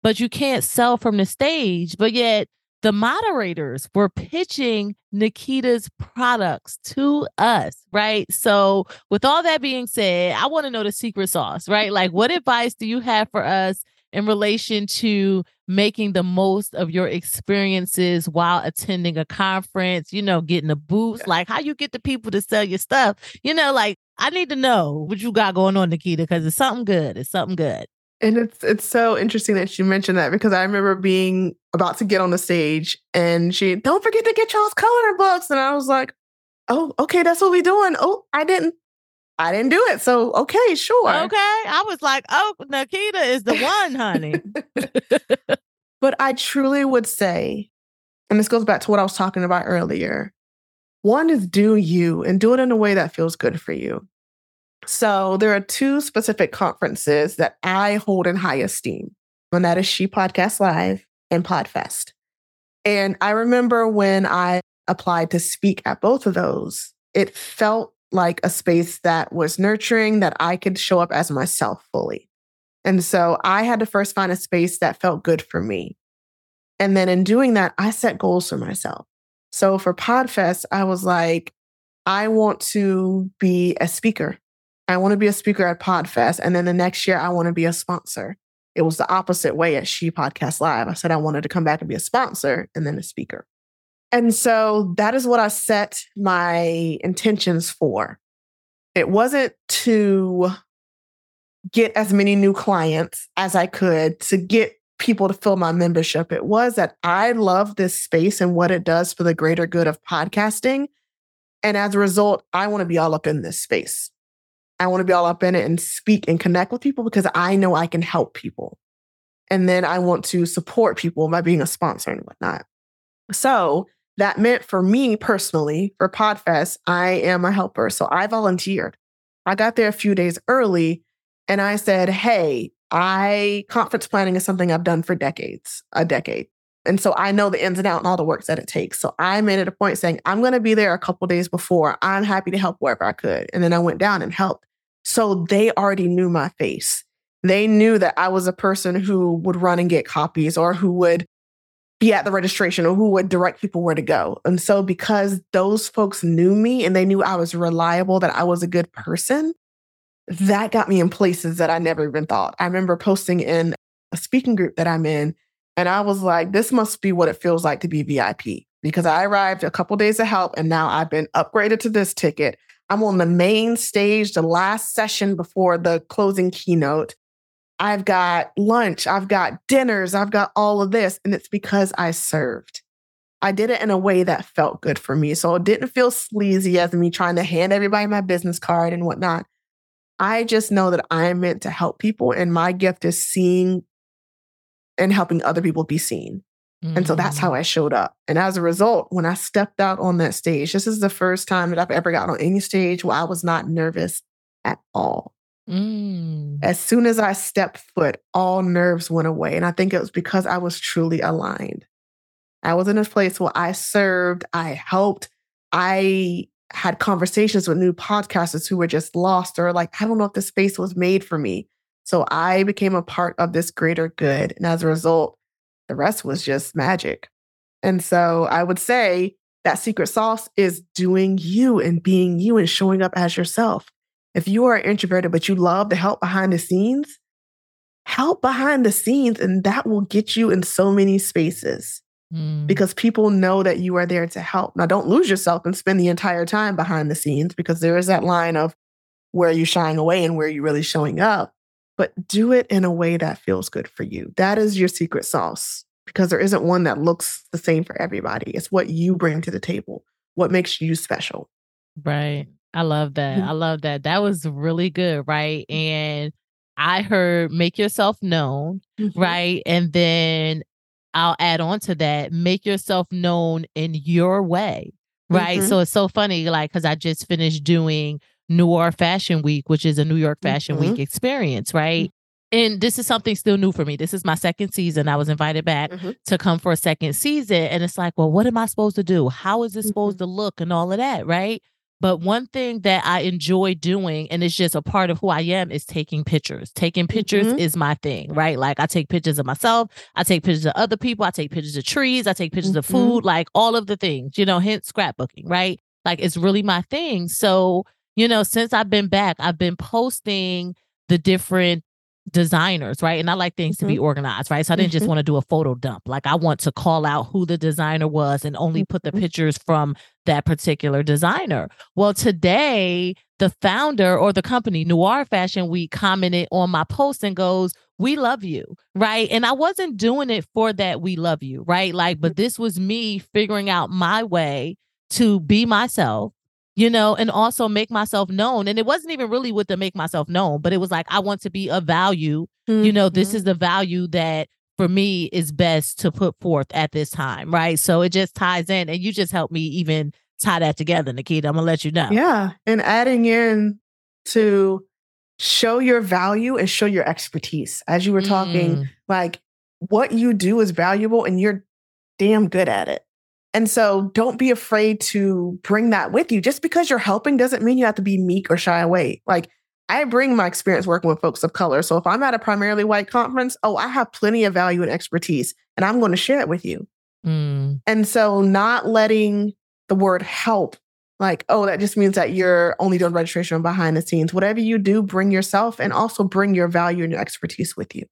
but you can't sell from the stage. But yet the moderators were pitching Nikita's products to us, right? So, with all that being said, I want to know the secret sauce, right? Like, what advice do you have for us in relation to making the most of your experiences while attending a conference, you know, getting a boost, like how you get the people to sell your stuff. You know, like I need to know what you got going on, Nikita, because it's something good. It's something good. And it's it's so interesting that you mentioned that because I remember being about to get on the stage and she don't forget to get y'all's coloring books. And I was like, oh, okay, that's what we doing. Oh, I didn't I didn't do it. So okay, sure. Okay. I was like, oh, Nikita is the one, honey. but I truly would say, and this goes back to what I was talking about earlier. One is do you and do it in a way that feels good for you. So there are two specific conferences that I hold in high esteem, and that is She Podcast Live and Podfest. And I remember when I applied to speak at both of those, it felt like a space that was nurturing, that I could show up as myself fully. And so I had to first find a space that felt good for me. And then in doing that, I set goals for myself. So for Podfest, I was like, I want to be a speaker. I want to be a speaker at Podfest. And then the next year, I want to be a sponsor. It was the opposite way at She Podcast Live. I said I wanted to come back and be a sponsor and then a speaker. And so that is what I set my intentions for. It wasn't to get as many new clients as I could to get people to fill my membership. It was that I love this space and what it does for the greater good of podcasting. And as a result, I want to be all up in this space. I want to be all up in it and speak and connect with people because I know I can help people. And then I want to support people by being a sponsor and whatnot. So that meant for me personally, for Podfest, I am a helper. So I volunteered. I got there a few days early and I said, Hey, I conference planning is something I've done for decades, a decade. And so I know the ins and outs and all the work that it takes. So I made it a point saying, I'm going to be there a couple days before. I'm happy to help wherever I could. And then I went down and helped. So they already knew my face. They knew that I was a person who would run and get copies or who would be at the registration or who would direct people where to go. And so, because those folks knew me and they knew I was reliable, that I was a good person, that got me in places that I never even thought. I remember posting in a speaking group that I'm in, and I was like, this must be what it feels like to be VIP because I arrived a couple days of help and now I've been upgraded to this ticket. I'm on the main stage, the last session before the closing keynote. I've got lunch, I've got dinners, I've got all of this. And it's because I served. I did it in a way that felt good for me. So it didn't feel sleazy as me trying to hand everybody my business card and whatnot. I just know that I'm meant to help people, and my gift is seeing and helping other people be seen. Mm-hmm. And so that's how mm. I showed up. And as a result, when I stepped out on that stage, this is the first time that I've ever gotten on any stage where I was not nervous at all. Mm. As soon as I stepped foot, all nerves went away. And I think it was because I was truly aligned. I was in a place where I served, I helped, I had conversations with new podcasters who were just lost or like, I don't know if the space was made for me. So I became a part of this greater good. And as a result, the rest was just magic. And so I would say that secret sauce is doing you and being you and showing up as yourself. If you are introverted, but you love to help behind the scenes, help behind the scenes, and that will get you in so many spaces mm. because people know that you are there to help. Now, don't lose yourself and spend the entire time behind the scenes because there is that line of where you're shying away and where you're really showing up. But do it in a way that feels good for you. That is your secret sauce because there isn't one that looks the same for everybody. It's what you bring to the table, what makes you special. Right. I love that. Mm-hmm. I love that. That was really good, right? And I heard make yourself known, mm-hmm. right? And then I'll add on to that, make yourself known in your way, right? Mm-hmm. So it's so funny, like, because I just finished doing Noir Fashion Week, which is a New York Fashion Week mm-hmm. experience, right? And this is something still new for me. This is my second season. I was invited back mm-hmm. to come for a second season. And it's like, well, what am I supposed to do? How is this supposed mm-hmm. to look and all of that? Right. But one thing that I enjoy doing, and it's just a part of who I am, is taking pictures. Taking pictures mm-hmm. is my thing, right? Like I take pictures of myself, I take pictures of other people, I take pictures of trees, I take pictures mm-hmm. of food, like all of the things, you know, hence scrapbooking, right? Like it's really my thing. So, you know, since I've been back, I've been posting the different designers, right? And I like things mm-hmm. to be mm-hmm. organized, right? So I didn't mm-hmm. just want to do a photo dump. Like I want to call out who the designer was and only put the mm-hmm. pictures from that particular designer. Well, today the founder or the company Noir Fashion Week commented on my post and goes, "We love you." Right? And I wasn't doing it for that we love you, right? Like but this was me figuring out my way to be myself you know, and also make myself known. And it wasn't even really with the make myself known, but it was like, I want to be of value. Mm-hmm. You know, this is mm-hmm. the value that for me is best to put forth at this time. Right. So it just ties in. And you just helped me even tie that together, Nikita. I'm gonna let you know. Yeah. And adding in to show your value and show your expertise. As you were talking, mm. like what you do is valuable and you're damn good at it. And so don't be afraid to bring that with you. Just because you're helping doesn't mean you have to be meek or shy away. Like I bring my experience working with folks of color. So if I'm at a primarily white conference, oh, I have plenty of value and expertise, and I'm going to share it with you. Mm. And so not letting the word help, like, oh, that just means that you're only doing registration behind the scenes. Whatever you do, bring yourself and also bring your value and your expertise with you.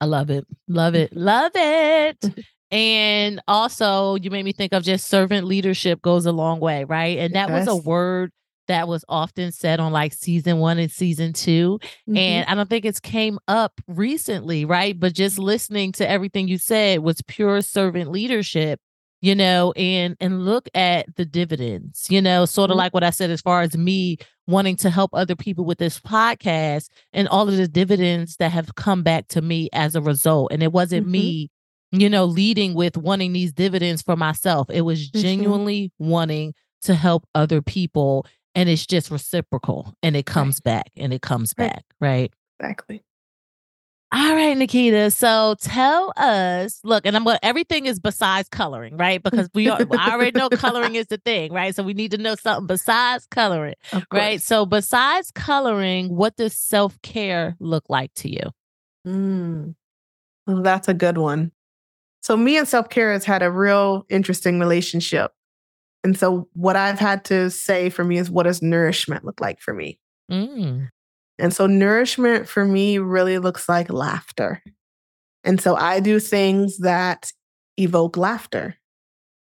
I love it. Love it. Love it. And also, you made me think of just servant leadership goes a long way, right? And that was a word that was often said on like season one and season 2 mm-hmm. And I don't think it's came up recently, right? But just listening to everything you said was pure servant leadership, you know, and and look at the dividends, you know, sort of mm-hmm. like what I said as far as me wanting to help other people with this podcast and all of the dividends that have come back to me as a result. And it wasn't mm-hmm. me you know, leading with wanting these dividends for myself. It was mm-hmm. genuinely wanting to help other people. And it's just reciprocal and it comes right. back and it comes right. back. Right. Exactly. All right, Nikita. So tell us, look, and I'm going everything is besides coloring, right? Because we are I already know coloring is the thing, right? So we need to know something besides coloring. Right. So besides coloring, what does self-care look like to you? Mm. Well, that's a good one. So me and self-care has had a real interesting relationship. And so what I've had to say for me is what does nourishment look like for me? Mm. And so nourishment for me really looks like laughter. And so I do things that evoke laughter.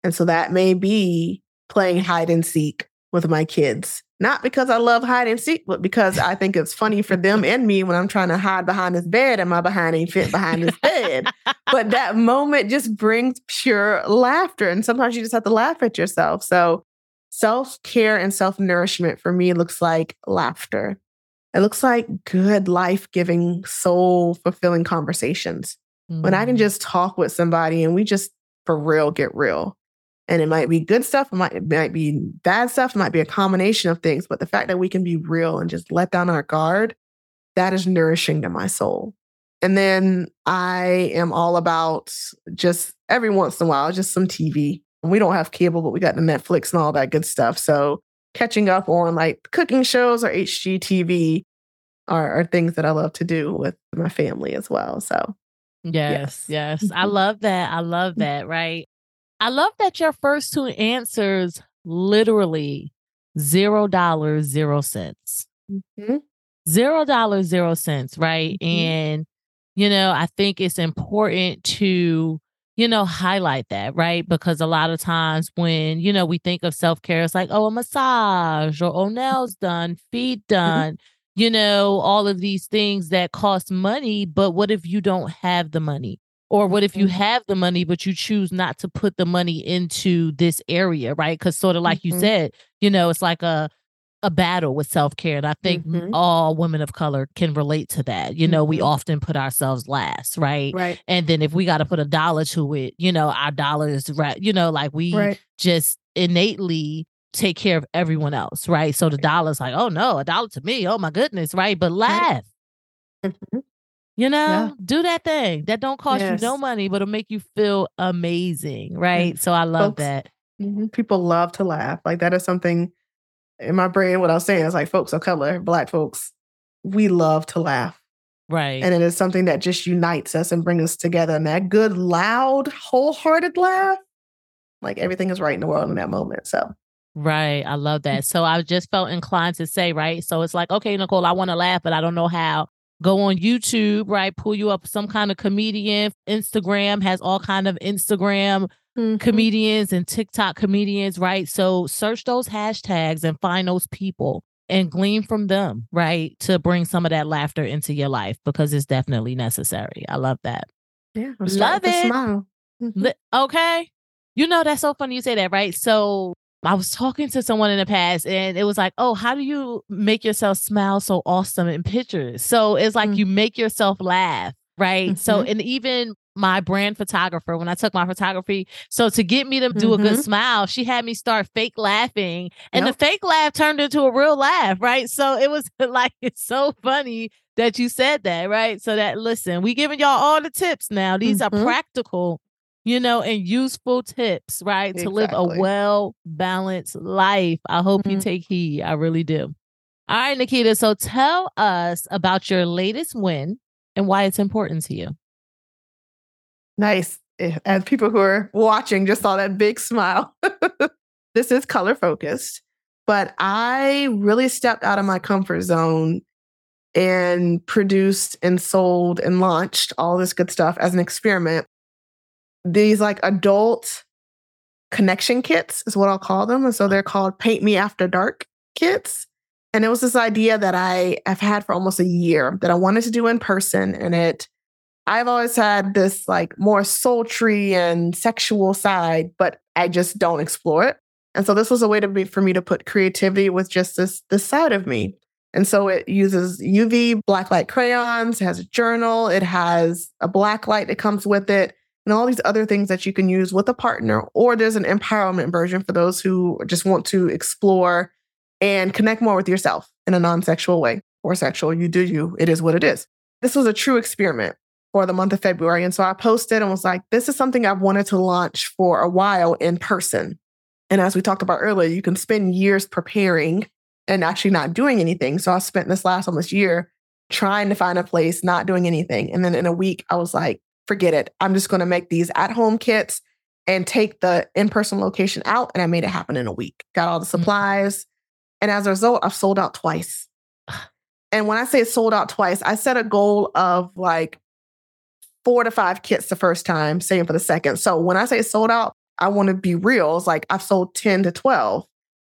And so that may be playing hide and seek with my kids. Not because I love hide and seek, but because I think it's funny for them and me when I'm trying to hide behind this bed and my behind ain't fit behind this bed. but that moment just brings pure laughter. And sometimes you just have to laugh at yourself. So self care and self nourishment for me looks like laughter. It looks like good, life giving, soul fulfilling conversations. Mm-hmm. When I can mm. just talk with somebody and we just for real get real. And it might be good stuff, it might, it might be bad stuff, it might be a combination of things. But the fact that we can be real and just let down our guard, that is nourishing to my soul. And then I am all about just every once in a while, just some TV. We don't have cable, but we got the Netflix and all that good stuff. So catching up on like cooking shows or HGTV are, are things that I love to do with my family as well. So yes, yes. yes. I mm-hmm. love that. I love mm-hmm. that. Right. I love that your first two answers literally zero dollars, zero cents. Mm-hmm. Zero dollars, zero cents, right? Mm-hmm. And, you know, I think it's important to, you know, highlight that, right? Because a lot of times when, you know, we think of self care, it's like, oh, a massage or oh, nails done, feet mm-hmm. done, mm-hmm. you know, all of these things that cost money. But what if you don't have the money? Or what if you mm-hmm. have the money, but you choose not to put the money into this area, right? Because sort of like mm-hmm. you said, you know, it's like a a battle with self-care. And I think mm-hmm. all women of color can relate to that. You know, we mm-hmm. often put ourselves last, right? Right. And then if we got to put a dollar to it, you know, our dollar is right, you know, like we right. just innately take care of everyone else, right? So the dollar's like, oh no, a dollar to me. Oh my goodness, right? But laugh. Mm-hmm. You know, yeah. do that thing that don't cost yes. you no money, but it'll make you feel amazing, right? Mm-hmm. So I love folks, that. Mm-hmm. People love to laugh. Like that is something in my brain. What I was saying is like folks of color, black folks, we love to laugh. Right. And it is something that just unites us and brings us together. And that good, loud, wholehearted laugh, like everything is right in the world in that moment. So Right. I love that. So I just felt inclined to say, right. So it's like, okay, Nicole, I want to laugh, but I don't know how go on YouTube, right? Pull you up some kind of comedian. Instagram has all kind of Instagram mm-hmm. comedians and TikTok comedians, right? So search those hashtags and find those people and glean from them, right? To bring some of that laughter into your life because it's definitely necessary. I love that. Yeah, love it. Smile. Mm-hmm. Okay. You know, that's so funny you say that, right? So I was talking to someone in the past and it was like, oh, how do you make yourself smile so awesome in pictures? So it's like mm-hmm. you make yourself laugh, right? Mm-hmm. So, and even my brand photographer when I took my photography. So to get me to do mm-hmm. a good mm-hmm. smile, she had me start fake laughing, and yep. the fake laugh turned into a real laugh, right? So it was like it's so funny that you said that, right? So that listen, we giving y'all all the tips now. These mm-hmm. are practical, you know, and useful tips, right? Exactly. To live a well balanced life. I hope mm-hmm. you take heed. I really do. All right, Nikita. So tell us about your latest win and why it's important to you. Nice. Eh, and people who are watching just saw that big smile. this is color focused, but I really stepped out of my comfort zone and produced and sold and launched all this good stuff as an experiment. These like adult connection kits is what I'll call them. And so uh-huh. they're called Paint Me After Dark kits. And it was this idea that I have had for almost a year that I wanted to do in person. And it I've always had this like more sultry and sexual side, but I just don't explore it. And so this was a way to be for me to put creativity with just this this side of me. And so it uses UV black light crayons, has a journal, it has a black light that comes with it, and all these other things that you can use with a partner. Or there's an empowerment version for those who just want to explore and connect more with yourself in a non sexual way or sexual. You do you, it is what it is. This was a true experiment for the month of February. And so I posted and was like, this is something I've wanted to launch for a while in person. And as we talked about earlier, you can spend years preparing and actually not doing anything. So I spent this last almost year trying to find a place, not doing anything. And then in a week, I was like, forget it. I'm just going to make these at home kits and take the in person location out. And I made it happen in a week. Got all the mm-hmm. supplies. And as a result, I've sold out twice. And when I say sold out twice, I set a goal of like four to five kits the first time, same for the second. So when I say sold out, I want to be real. It's like I've sold 10 to 12.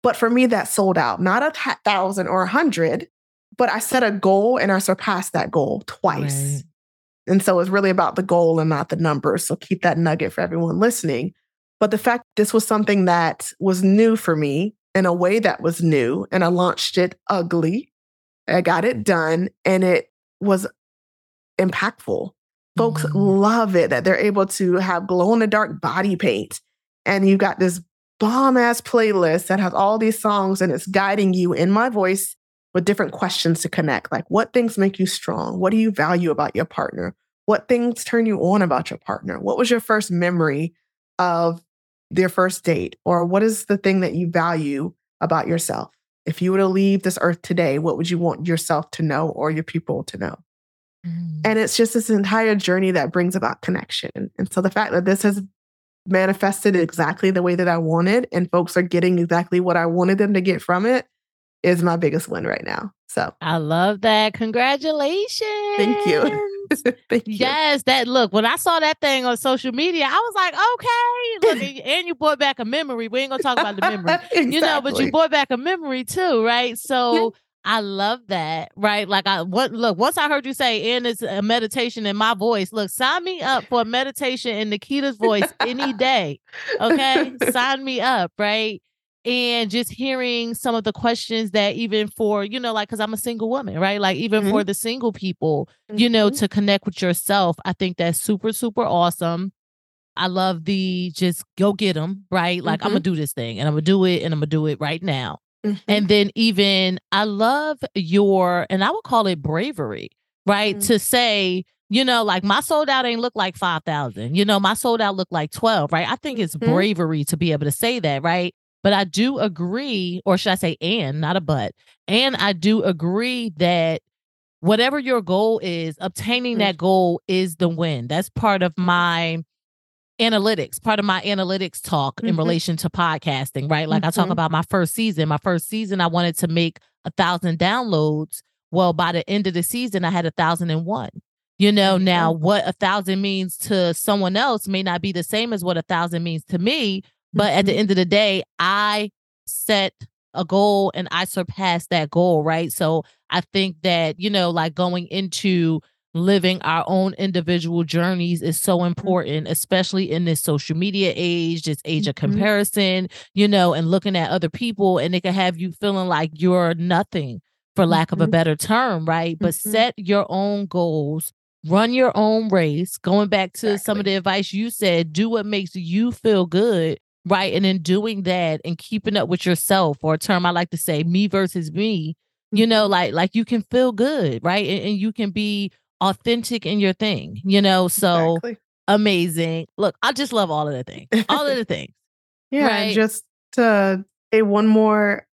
But for me, that sold out, not a thousand or a hundred, but I set a goal and I surpassed that goal twice. Right. And so it's really about the goal and not the numbers. So keep that nugget for everyone listening. But the fact this was something that was new for me in a way that was new, and I launched it ugly. I got it done and it was impactful. Folks mm-hmm. love it that they're able to have glow in the dark body paint. And you've got this bomb ass playlist that has all these songs and it's guiding you in my voice with different questions to connect. Like, what things make you strong? What do you value about your partner? What things turn you on about your partner? What was your first memory of their first date? Or what is the thing that you value about yourself? If you were to leave this earth today, what would you want yourself to know or your people to know? Mm. And it's just this entire journey that brings about connection. And so the fact that this has manifested exactly the way that I wanted and folks are getting exactly what I wanted them to get from it is my biggest win right now. So I love that. Congratulations. Thank you. Thank you. Yes, that look, when I saw that thing on social media, I was like, okay, look, and you brought back a memory. We ain't gonna talk about the memory, exactly. you know, but you brought back a memory too, right? So I love that, right? Like I what look, once I heard you say and it's a meditation in my voice, look, sign me up for a meditation in Nikita's voice any day. Okay. sign me up, right? And just hearing some of the questions that even for, you know, like because I'm a single woman, right? Like even mm-hmm. for the single people, mm-hmm. you know, mm-hmm. to connect with yourself, I think that's super, super awesome. I love the just go get them, right? Like mm-hmm. I'm gonna do this thing and I'm gonna do it and I'm gonna do it right now. Mm-hmm. And then even I love your, and I would call it bravery, right? Mm-hmm. To say, you know, like my sold out ain't look like 5,000. You know, my sold out look like 12, right? I think it's mm-hmm. bravery to be able to say that, right? But I do agree, or should I say, and not a but. And I do agree that whatever your goal is, obtaining mm-hmm. that goal is the win. That's part of mm-hmm. my analytics, part of my analytics talk mm-hmm. in relation to podcasting, right? Like mm-hmm. I talk mm-hmm. about my first season. My first season, I wanted to make a thousand downloads well, by the end of the season, I had a thousand and one. You know, now what a thousand means to someone else may not be the same as what a thousand means to me. But at the mm-hmm. end of the day, I set a goal and I surpassed that goal, right? So I think that, you know, like going into living our own individual journeys is so mm-hmm. important, especially in this social media age, this age of mm-hmm. comparison, you know, and looking at other people and it can have you feeling like you're nothing for lack of a better term, right? But set your own goals, run your own race. Going back to exactly. some of the advice you said, do what makes you feel good right? And in doing that and keeping up with yourself, or a term I like to say, me versus me, you know, mm-hmm. like like you can feel good, right? And, and you can be authentic in your thing, you know. So exactly. amazing. Look, I just love all of the things, all of the things. yeah, right? just to say one more,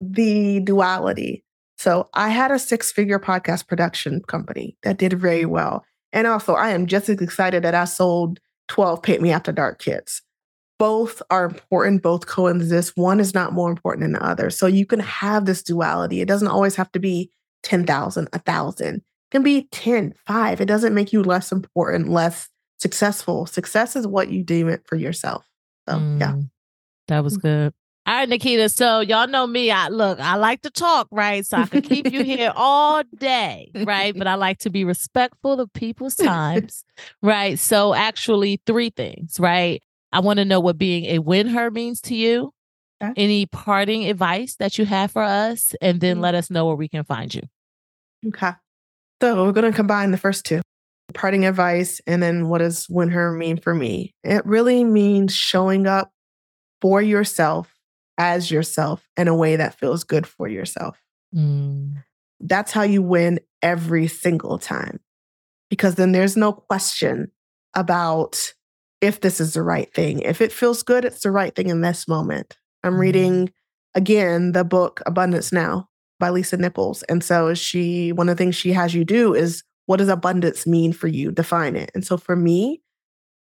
the duality. So I had a six-figure podcast production company that did very well. And also, I am just as excited that I sold 12 Paint Me After Dark kits both are important, both coexist. One is not more important than the other. So you can have this duality. It doesn't always have to be 10,000, 1,000. It can be 10, 5. It doesn't make you less important, less successful. Success is what you deem it for yourself. So, mm, yeah. That was mm. good. All right, Nikita. So y'all know me. I look, I like to talk, right? So I can keep you here all day, right? But I like to be respectful of people's times, right? So actually, three things, right? I want to know what being a win her means to you. Okay. Any parting advice that you have for us, and then mm-hmm. let us know where we can find you. Okay. So we're going to combine the first two parting advice and then what does win her mean for me? It really means showing up for yourself as yourself in a way that feels good for yourself. Mm. That's how you win every single time. Because then there's no question about if this is the right thing. If it feels good, it's the right thing in this moment. I'm mm-hmm. reading again the book Abundance Now by Lisa Nichols. And so she one of the things she has you do is what does abundance mean for you? Define it. And so for me,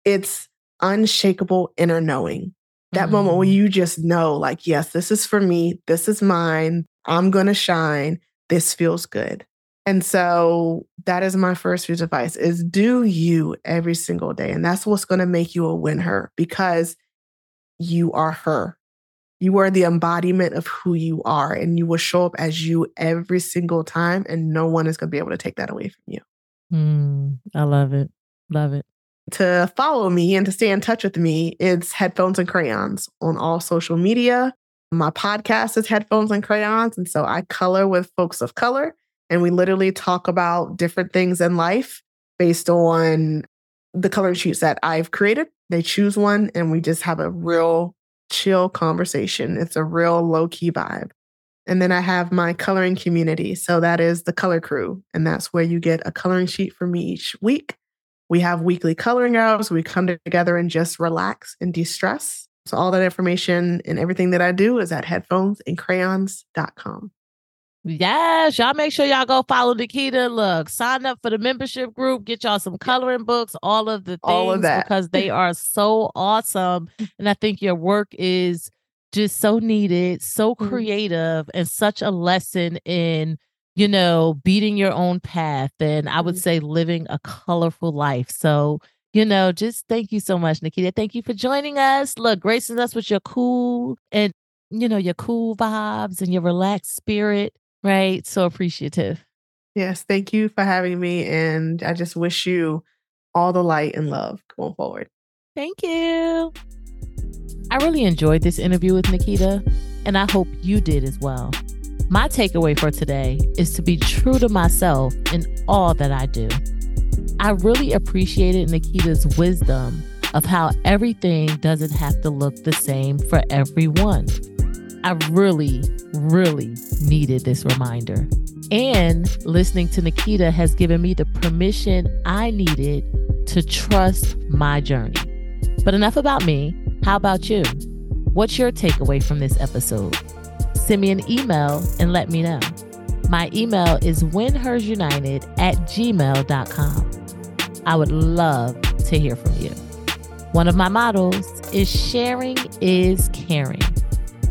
it's unshakable inner knowing. That mm-hmm. moment where mm. you just know, like, yes, this is for me. This is mine. I'm going to shine. This feels good. And so that is my first piece of advice is do you every single day. And that's what's going to make you a winner because you are her. You are the embodiment of who you are and you will show up as you every single time and no one is going to be able to take that away from you. Mm, I love it. Love it. To follow me and to stay in touch with me, it's Headphones and Crayons on all social media. My podcast is Headphones and Crayons. And so I color with folks of color and we literally talk about different things in life based on the coloring sheets that I've created. They choose one and we just have a real chill conversation. It's a real low key vibe. And then I have my coloring community. So that is the color crew. And that's where you get a coloring sheet from me each week. We have weekly coloring hours. We come together and just relax and de stress. So all that information and everything that I do is at headphonesandcrayons.com. Yes, y'all make sure y'all go follow Nikita. Look, sign up for the membership group, get y'all some coloring books, all of the things all of that. because they are so awesome. And I think your work is just so needed, so mm-hmm. creative, and such a lesson in, you know, beating your own path. And I would mm-hmm. say living a colorful life. So, you know, just thank you so much, Nikita. Thank you for joining us. Look, gracing us with your cool and you know, your cool vibes and your relaxed spirit. Right. So appreciative. Yes. Thank you for having me. And I just wish you all the light and love going forward. Thank you. I really enjoyed this interview with Nikita, and I hope you did as well. My takeaway for today is to be true to myself in all that I do. I really appreciated Nikita's wisdom of how everything doesn't have to look the same for everyone. I really, really needed this reminder. And listening to Nikita has given me the permission I needed to trust my journey. But enough about me. How about you? What's your takeaway from this episode? Send me an email and let me know. My email is winhersunited at gmail.com. I would love to hear from you. One of my mottos is sharing is caring.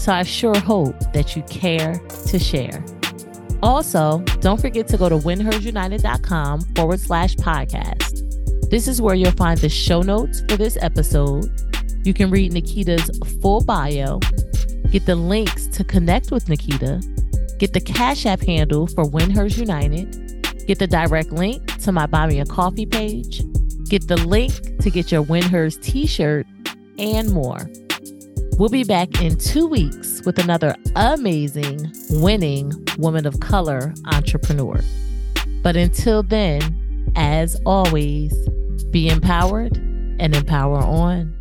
So I sure hope that you care to share. Also, don't forget to go to winhersunited.com forward slash podcast. This is where you'll find the show notes for this episode. You can read Nikita's full bio, get the links to connect with Nikita, get the Cash App handle for Win Hers United, get the direct link to my Buy Me a Coffee page, get the link to get your Win Hers t shirt, and more. We'll be back in two weeks with another amazing, winning woman of color entrepreneur. But until then, as always, be empowered and empower on.